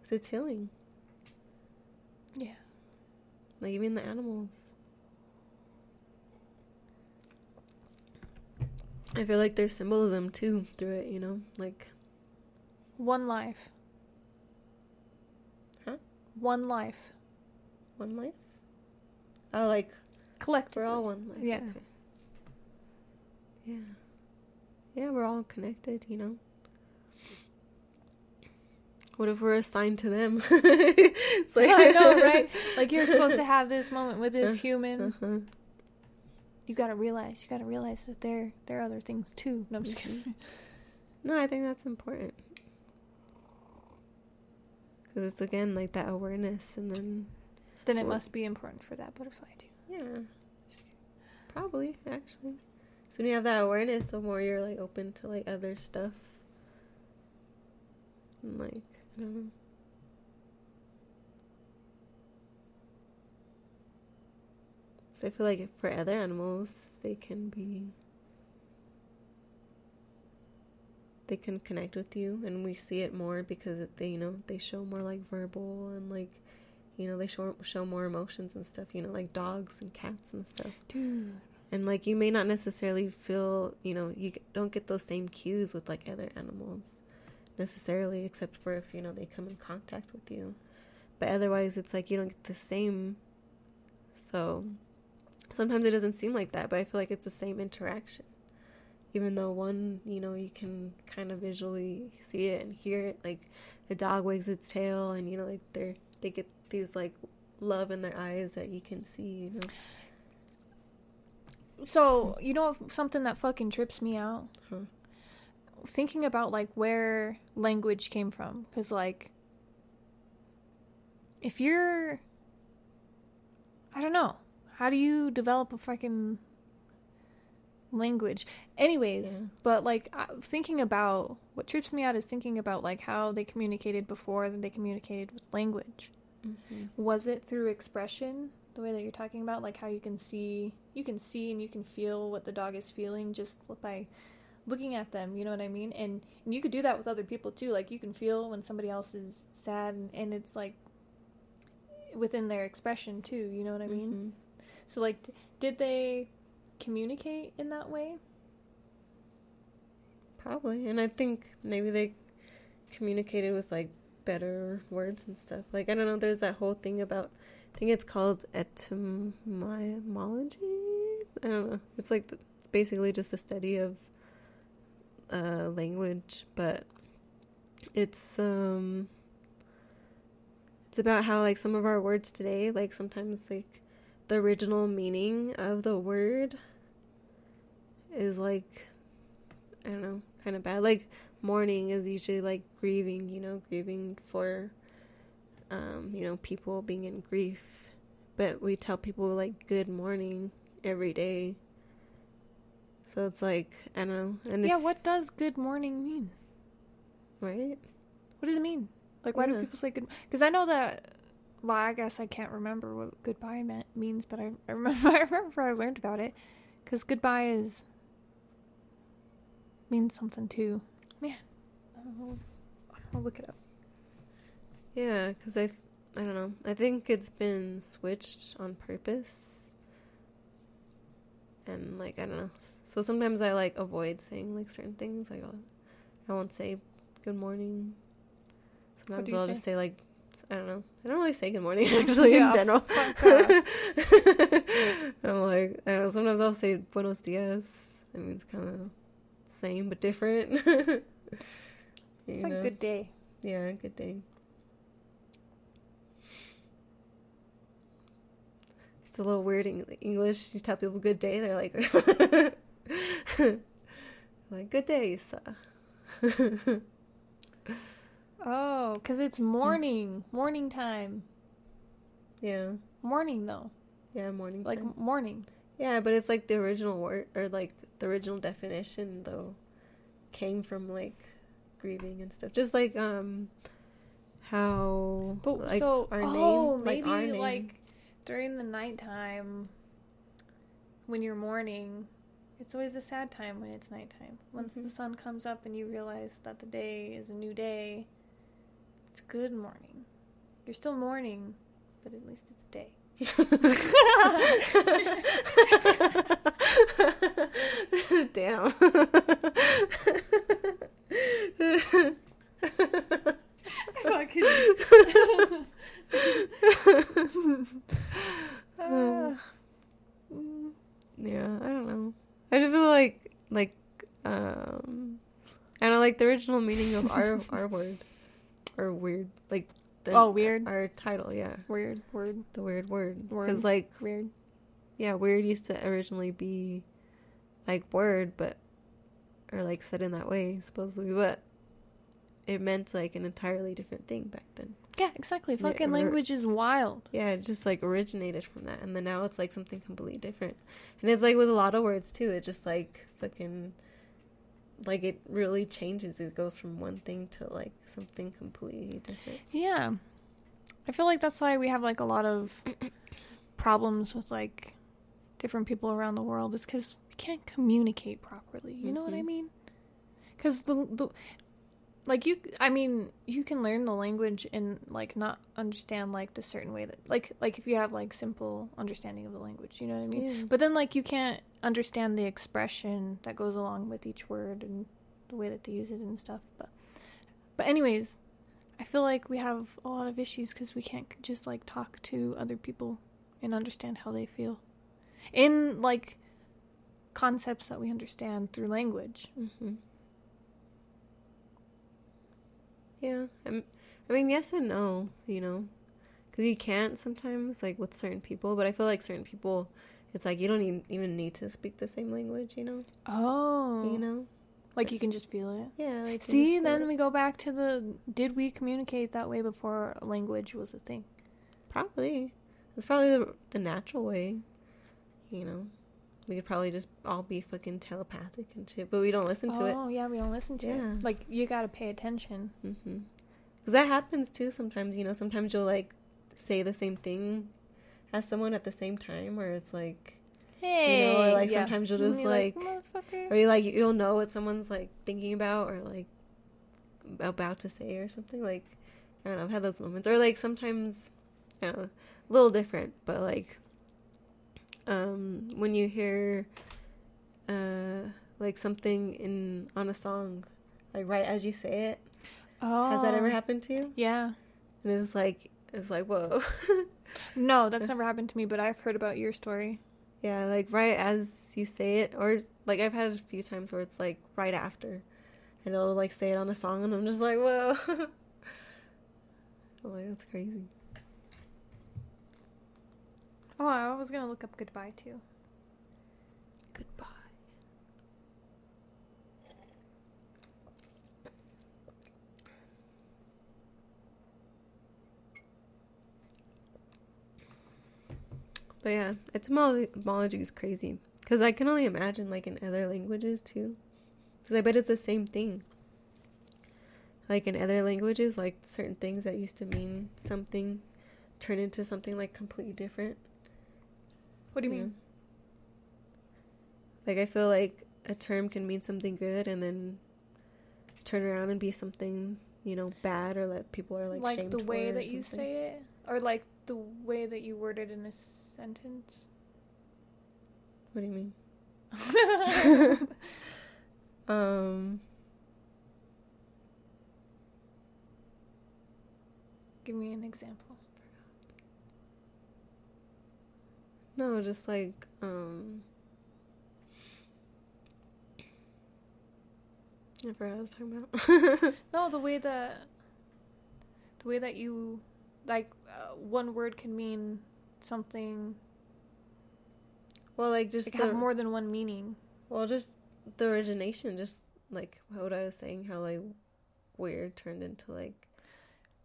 Cuz it's healing. Yeah. Like even the animals. I feel like there's symbolism too through it, you know? Like One life. Huh? One life. one life? Oh, like Collect. we're all one life. Yeah. Okay. Yeah. Yeah, we're all connected, you know? What if we're assigned to them? it's like I know, right? Like you're supposed to have this moment with this human. Uh-huh. You gotta realize. You gotta realize that there there are other things too. No, I'm just kidding. No, I think that's important. Because it's again like that awareness, and then, then it Well- must be important for that butterfly too. yeah. Probably, actually. So when you have that awareness, the more you're like open to like other stuff. And like, I don't know. So I feel like for other animals, they can be. They can connect with you, and we see it more because they, you know, they show more like verbal and like, you know, they show show more emotions and stuff. You know, like dogs and cats and stuff Dude. and like you may not necessarily feel you know you don't get those same cues with like other animals necessarily except for if you know they come in contact with you but otherwise it's like you don't get the same so sometimes it doesn't seem like that but i feel like it's the same interaction even though one you know you can kind of visually see it and hear it like the dog wags its tail and you know like they're they get these like love in their eyes that you can see you know So you know something that fucking trips me out. Huh. Thinking about like where language came from, because like, if you're, I don't know, how do you develop a fucking language? Anyways, Yeah. but like thinking about what trips me out is thinking about like how they communicated before than they communicated with language. Mm-hmm. was it through expression the way that you're talking about like how you can see you can see and you can feel what the dog is feeling just by looking at them you know what i mean and, and you could do that with other people too like you can feel when somebody else is sad and, and it's like within their expression too you know what i mean Mm-hmm. so like d- did they communicate in that way Probably. And I think maybe they communicated with like better words and stuff. Like I don't know, there's that whole thing about I think it's called etymology. I don't know. It's like the, basically just a study of uh language, but it's um it's about how like some of our words today, like sometimes like the original meaning of the word is like I don't know, kind of bad. Like mourning is usually like grieving, you know, grieving for um, you know, people being in grief. But we tell people like good morning every day. So it's like, I don't know. And yeah if, what does good morning mean right? what does it mean like why do people say good because i know that well i guess i can't remember what goodbye meant, means but I, I remember i remember i learned about it because goodbye is means something too man i'll, I'll look it up Yeah, because I, I don't know. I think it's been switched on purpose. And like I don't know. So sometimes I like avoid saying like certain things. Like I'll, I won't say good morning. Sometimes do you I'll say? just say like I don't know. I don't really say good morning actually Yeah, in general. I'm like I don't know. Sometimes I'll say buenos dias. I mean, it's kind of same but different. It's like know? good day. Yeah, good day. It's a little weird in English. You tell people good day, they're like, like good day. Oh, because it's mm. morning. Morning time. yeah, Morning though. yeah, morning. Like time. morning. Yeah, but it's like the original word or like the original definition though came from like grieving and stuff. Just like um how But like so our oh name, maybe like our name. like during the nighttime when you're mourning, it's always a sad time when it's nighttime. Once Mhm. the sun comes up and you realize that the day is a new day, it's good morning. You're still mourning, but at least it's day. Damn. Fucking. Uh, yeah, I don't know. I just feel like like um I don't like the original meaning of our our word or weird like the, oh, weird. our title, yeah, Weird. Word. the Weird Wyrd because like Weird. yeah, weird used to originally be like word, but or like said in that way supposedly, but it meant like an entirely different thing back then. Yeah, exactly. Fucking language is wild. Yeah, it just like originated from that, and then now it's like something completely different. And it's like with a lot of words too. It just like fucking like it really changes. It goes from one thing to like something completely different. Yeah. I feel like that's why we have like a lot of problems with like different people around the world is cuz we can't communicate properly. You know what I Mhm. mean? Cuz the, the like you I mean, you can learn the language and like not understand like the certain way that like like if you have like simple understanding of the language, you know what I mean? Yeah. But then like you can't understand the expression that goes along with each word and the way that they use it and stuff. But but anyways, I feel like we have a lot of issues because we can't just like talk to other people and understand how they feel in like concepts that we understand through language. hmm Yeah, I'm, I mean, yes and no, you know, because you can't sometimes like with certain people, but I feel like certain people, it's like you don't even even need to speak the same language, you know, Oh, you know. like you can just feel it. Yeah, like See, then we go back to the did we communicate that way before language was a thing? Probably. That's probably the, the natural way. You know? We could probably just all be fucking telepathic and shit, but we don't listen to it. oh, yeah, we don't listen to Yeah. it. Like you got to pay attention. Mm-hmm. Because that happens too sometimes, you know? Sometimes you'll like say the same thing as someone at the same time, or it's like, Hey, you or, like, yeah. sometimes you'll just, you're like- or you like, you'll know what someone's like thinking about or like about to say or something. Like, I don't know, I've had those moments. Or like sometimes, I know, a little different, but like, um, when you hear, uh, like something in on a song, like right as you say it, Oh, has that ever happened to you? Yeah. And it's like, it's like, whoa, No, that's never happened to me, but I've heard about your story. yeah, like right as you say it, or like I've had a few times where it's like right after, and it'll like say it on a song, and I'm just like, whoa, I'm like that's crazy. Oh, I was gonna look up goodbye too. Goodbye. But yeah, etymology, is crazy because I can only imagine like in other languages too, because I bet it's the same thing. Like in other languages, like certain things that used to mean something turn into something like completely different. What do you mean? Like I feel like a term can mean something good and then turn around and be something, you know, bad or that people are like Like, the way that you say it, or like the way that you word it in a sentence. What do you mean? um Give me an example. No, just like um I forgot what I was talking about. No, the way that the way that you like uh, one word can mean something well, like just like the have more than one meaning. well, just the origination, just like what I was saying, how like weird turned into like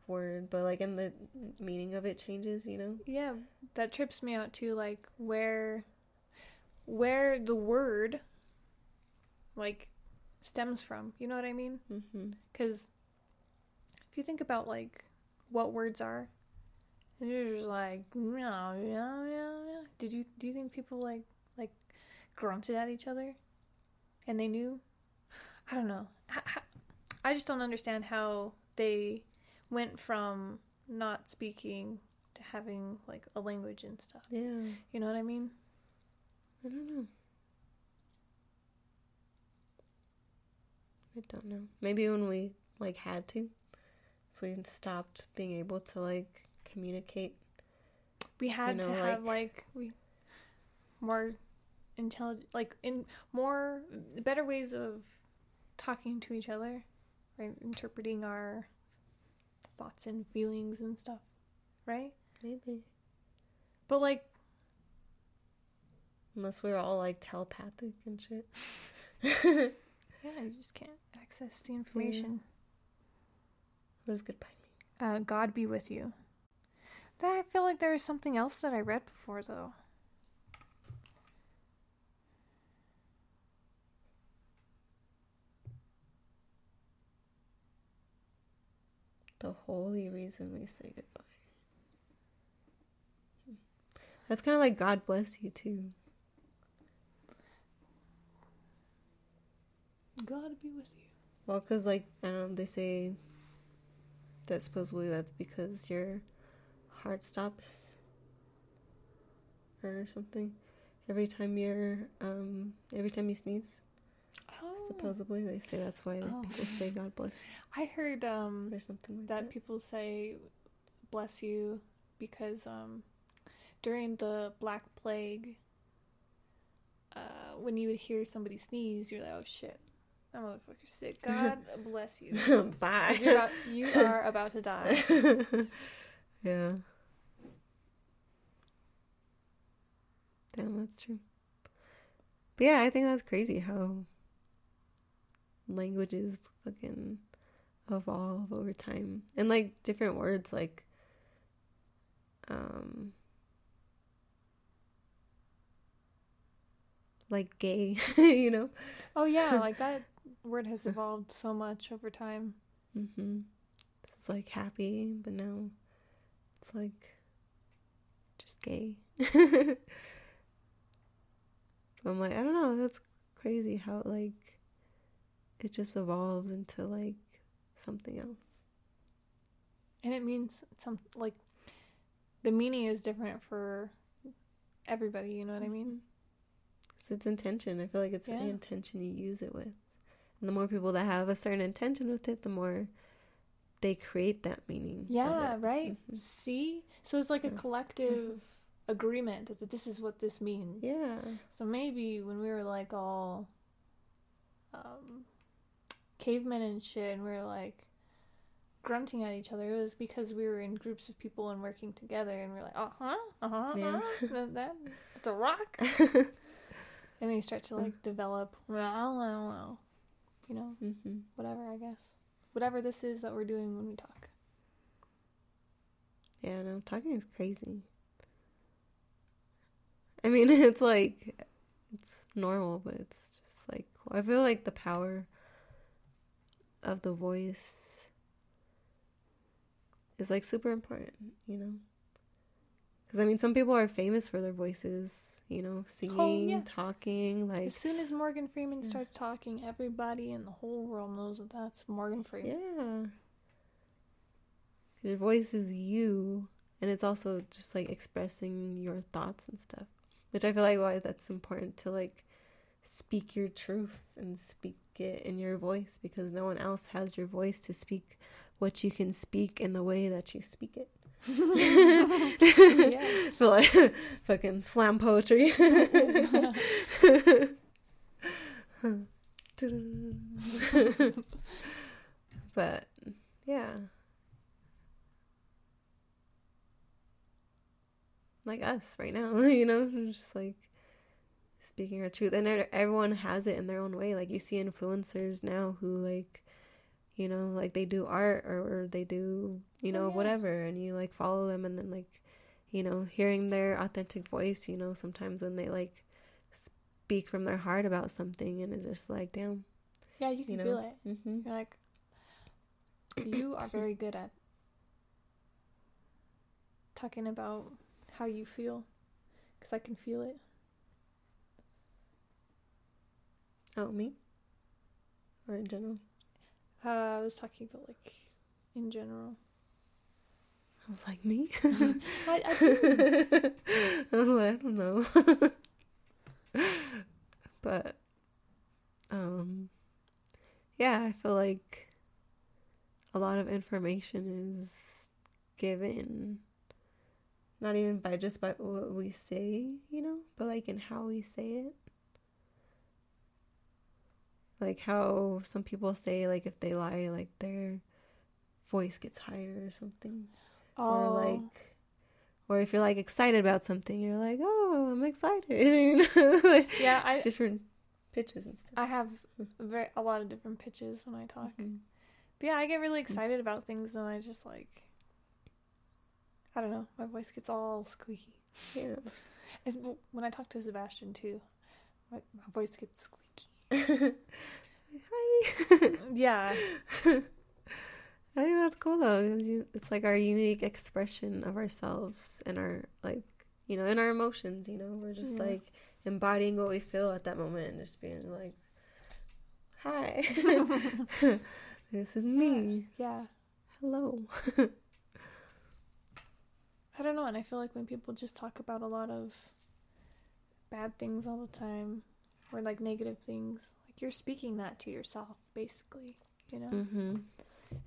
word, but like in the meaning of it changes, you know. Yeah, that trips me out too. Like where, where the word, like, stems from. You know what I mean? Mm-hmm. Because if you think about like what words are, and you're just like, yeah, yeah, yeah. Did you do you think people like like grunted at each other, and they knew? I don't know. I just don't understand how they went from not speaking to having like a language and stuff. Yeah, You know what I mean? I don't know. I don't know. Maybe when we like had to, so we stopped being able to like communicate. We had know, to have like- like we more intelligent, like in more better ways of talking to each other, right? Interpreting our thoughts and feelings and stuff, right? Maybe But like, unless we were all like telepathic and shit. yeah, you just can't access the information. What does goodbye Uh, God be with you. That I feel like there is something else that I read before though. The holy reason we say goodbye. That's kind of like God bless you too. God be with you. Well, because like I don't know, they say that supposedly that's because your heart stops or something every time you're um every time you sneeze. Oh, Supposedly they say that's why Oh. people say God bless I heard um or something like that that. people say bless you because um during the black plague uh when you would hear somebody sneeze you're like oh shit that motherfucker's sick god bless you Bye. you're about, you are about to die yeah. Damn, that's true. But yeah, I think that's crazy how languages fucking evolve over time. And like different words like um like gay, you know? oh yeah like that word has evolved so much over time Mm-hmm. It's like happy, but now it's like just gay. I'm like, I don't know, that's crazy how like it just evolves into like something else. and it means some like the meaning is different for everybody you know what i mean It's its intention. I feel like it's Yeah. the intention you use it with. And the more people that have a certain intention with it, the more they create that meaning. Yeah, right. Mhm. See? So it's like a Yeah. collective agreement that this is what this means. Yeah. So maybe when we were like all um, cavemen and shit, and we were like grunting at each other, it was because we were in groups of people and working together, and we are like, uh huh, uh huh, Yeah. uh-huh, that, that, that's a rock. and then you start to like develop, you know, hmm whatever, I guess. Whatever this is that we're doing when we talk. Yeah, no, talking is crazy. I mean, it's like it's normal, but it's just like I feel like the power of the voice is like super important, you know. Because I mean, some people are famous for their voices, you know, oh, singing, yeah. talking, like As soon as Morgan Freeman Yeah. starts talking, everybody in the whole world knows that that's Morgan Freeman. Yeah. Your voice is you, and it's also just like expressing your thoughts and stuff, which I feel like why that's important to like speak your truths and speak it in your voice because no one else has your voice to speak what you can speak in the way that you speak it. yeah. feel like fucking slam poetry. but yeah. Like us right now, you know, just like speaking our truth. And everyone has it in their own way. Like you see influencers now who like you know, like they do art or, they do, you know, oh, yeah. whatever and you like follow them and then like you know, hearing their authentic voice, you know, sometimes when they like speak from their heart about something and it's just like, damn. Yeah, you can you know? feel it. Mm-hmm. You're like, you are very good at talking about how you feel because I can feel it. Oh, me? Or in general? Uh, I was talking about like in general. I was like, me? I, I, I was like, I don't know. but, um, yeah, I feel like a lot of information is given not even by just by what we say, you know, but like in how we say it. Like how some people say like if they lie like their voice gets higher or something. Oh. Or like or if you're like excited about something, you're like, "Oh, I'm excited." like, yeah, I different pitches and stuff. I have a, very, a lot of different pitches when I talk. Mm-hmm. But yeah, I get really excited about things and I just like I don't know, my voice gets all squeaky. Yeah. It's, when I talk to Sebastian too, my, my voice gets squeaky. Hi. yeah. I think that's cool though. It's like our unique expression of ourselves and our like, you know, in our emotions. You know, we're just yeah. like embodying what we feel at that moment and just being like, "Hi, this is me." Yeah. Hello. I don't know, and I feel like when people just talk about a lot of bad things all the time, or like negative things, like you're speaking that to yourself, basically. You know. Mm-hmm.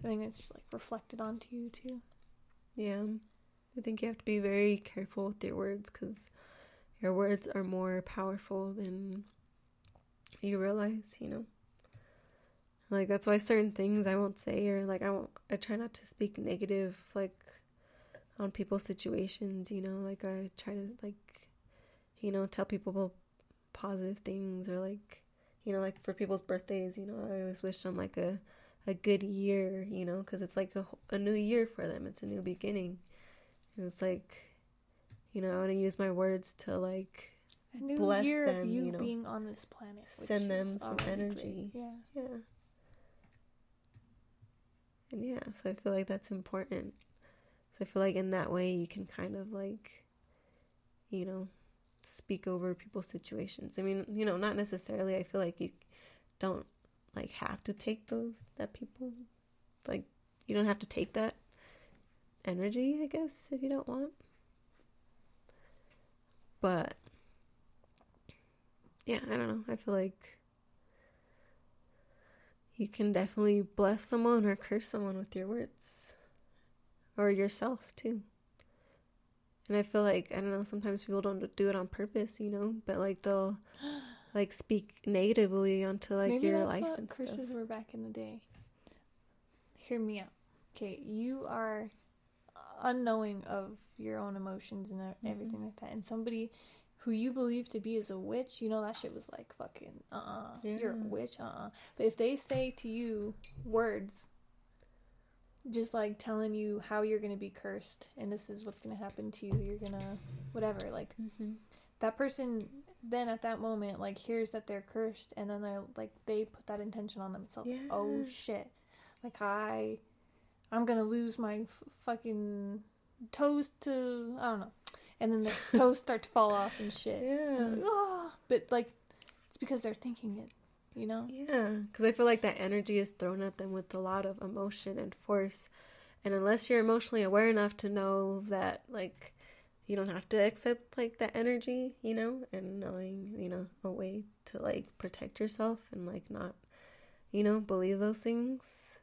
I think it's just like reflected onto you too. Yeah. I think you have to be very careful with your words because your words are more powerful than you realize, you know. Like that's why certain things I won't say or like I won't I try not to speak negative like on people's situations, you know, like I try to like you know, tell people positive things or like you know, like for people's birthdays, you know, I always wish them like a a good year, you know, because it's like a, a new year for them. It's a new beginning. And it's like, you know, I want to use my words to like a new bless year them, of you, you know, being on this planet. Send them some energy. Great. Yeah. Yeah. And yeah, so I feel like that's important. So I feel like in that way you can kind of like, you know, speak over people's situations. I mean, you know, not necessarily. I feel like you don't like have to take those that people like you don't have to take that energy, I guess, if you don't want. But yeah, I don't know. I feel like you can definitely bless someone or curse someone with your words or yourself too. And I feel like I don't know, sometimes people don't do it on purpose, you know, but like they'll like speak negatively onto like Maybe your life and curses stuff. were back in the day. Hear me out. Okay, you are unknowing of your own emotions and everything mm-hmm. like that, and somebody who you believe to be is a witch, you know that shit was like fucking uh uh-uh, uh, yeah. you're a witch uh uh-uh. uh. But if they say to you words just like telling you how you're gonna be cursed and this is what's gonna happen to you, you're gonna whatever, like mm-hmm. that person then at that moment like hears that they're cursed and then they're like they put that intention on themselves yeah. oh shit like i i'm gonna lose my f- fucking toes to i don't know and then the toes start to fall off and shit yeah like, oh. but like it's because they're thinking it you know yeah because i feel like that energy is thrown at them with a lot of emotion and force and unless you're emotionally aware enough to know that like you don't have to accept like that energy, you know, and knowing, you know, a way to like protect yourself and like not you know, believe those things.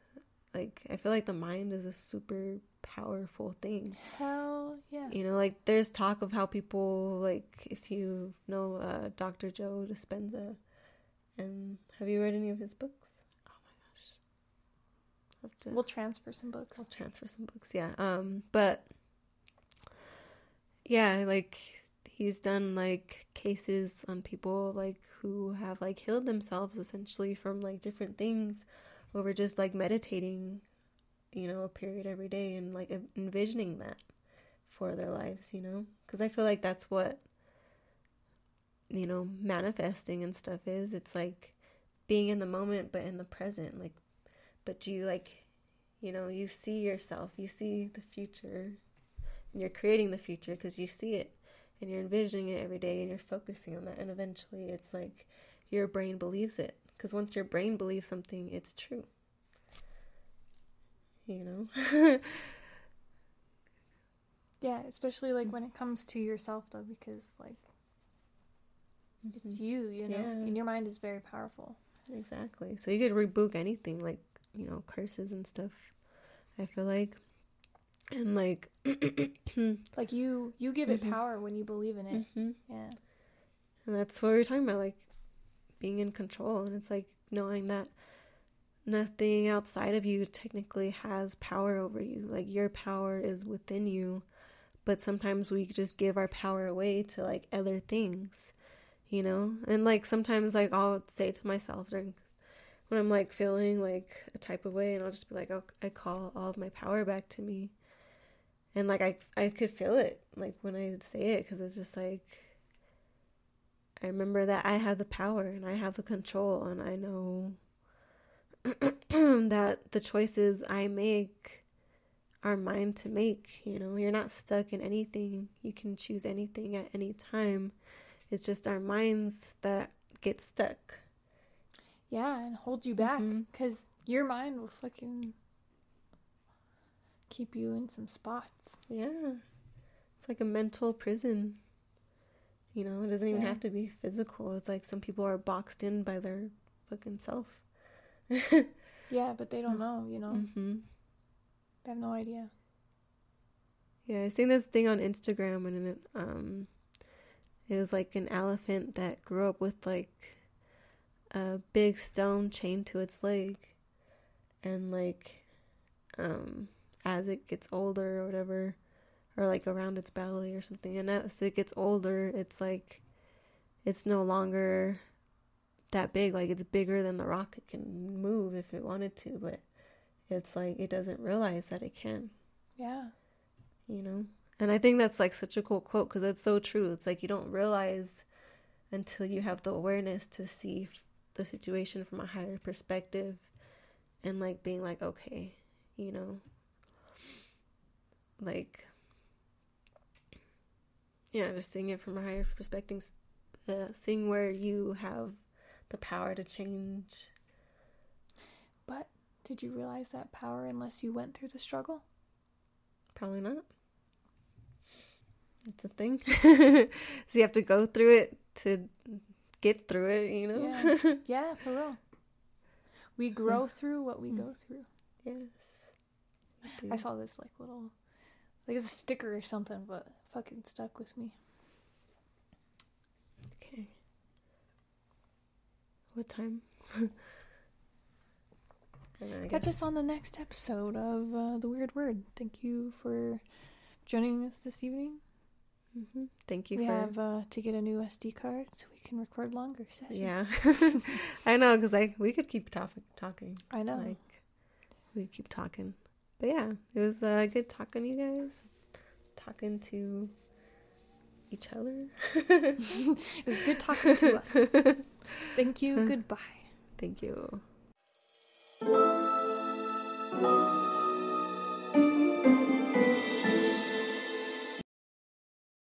Like I feel like the mind is a super powerful thing. Hell yeah. You know, like there's talk of how people like if you know uh, Dr. Joe Dispenza, and have you read any of his books? Oh my gosh, to, we'll transfer some books. I'll transfer some books. Yeah. Um, but yeah, like he's done like cases on people like who have like healed themselves essentially from like different things over just like meditating you know, a period every day and like envisioning that for their lives, you know? Because I feel like that's what, you know, manifesting and stuff is. It's like being in the moment, but in the present. Like, but you like, you know, you see yourself, you see the future, and you're creating the future because you see it and you're envisioning it every day and you're focusing on that. And eventually it's like your brain believes it. Because once your brain believes something, it's true you know? yeah, especially like when it comes to yourself though, because like mm-hmm. it's you, you know, yeah. and your mind is very powerful. Exactly. So you could reboot anything, like, you know, curses and stuff. I feel like. And like like you you give mm-hmm. it power when you believe in it. Mm-hmm. Yeah. And that's what we are talking about, like being in control and it's like knowing that nothing outside of you technically has power over you. Like your power is within you, but sometimes we just give our power away to like other things, you know? And like sometimes like I'll say to myself during when I'm like feeling like a type of way and I'll just be like, oh, I call all of my power back to me. And like I I could feel it like when I say it cuz it's just like I remember that I have the power and I have the control and I know that the choices I make are mine to make. You know, you're not stuck in anything. You can choose anything at any time. It's just our minds that get stuck. Yeah, and hold you back because mm-hmm. your mind will fucking keep you in some spots. Yeah. It's like a mental prison. You know, it doesn't even yeah. have to be physical. It's like some people are boxed in by their fucking self. yeah, but they don't know, you know? Mm-hmm. They have no idea. Yeah, I seen this thing on Instagram and it, um, it was like an elephant that grew up with like a big stone chained to its leg. And like, um, as it gets older or whatever, or like around its belly or something, and as it gets older, it's like, it's no longer that big. Like it's bigger than the rock. It can move if it wanted to, but it's like it doesn't realize that it can. Yeah. You know? And I think that's like such a cool quote because it's so true. It's like you don't realize until you have the awareness to see the situation from a higher perspective and like being like, okay, you know, like, yeah, just seeing it from a higher perspective, uh, seeing where you have the power to change. But did you realize that power unless you went through the struggle? Probably not. It's a thing. so you have to go through it to get through it, you know? Yeah, yeah for real. We grow through what we go through. Yes. I saw this like little like it's a sticker or something, but fucking stuck with me. Okay. What time? Catch us on the next episode of uh, The Weird Wyrd. Thank you for joining us this evening. Mm-hmm. Thank you. We for... have uh, to get a new SD card so we can record longer sessions. Yeah, I know because I we could keep talk- talking. I know. Like we keep talking, but yeah, it was uh, good talking to you guys, talking to each other. it was good talking to us. Thank you. Goodbye. Thank you.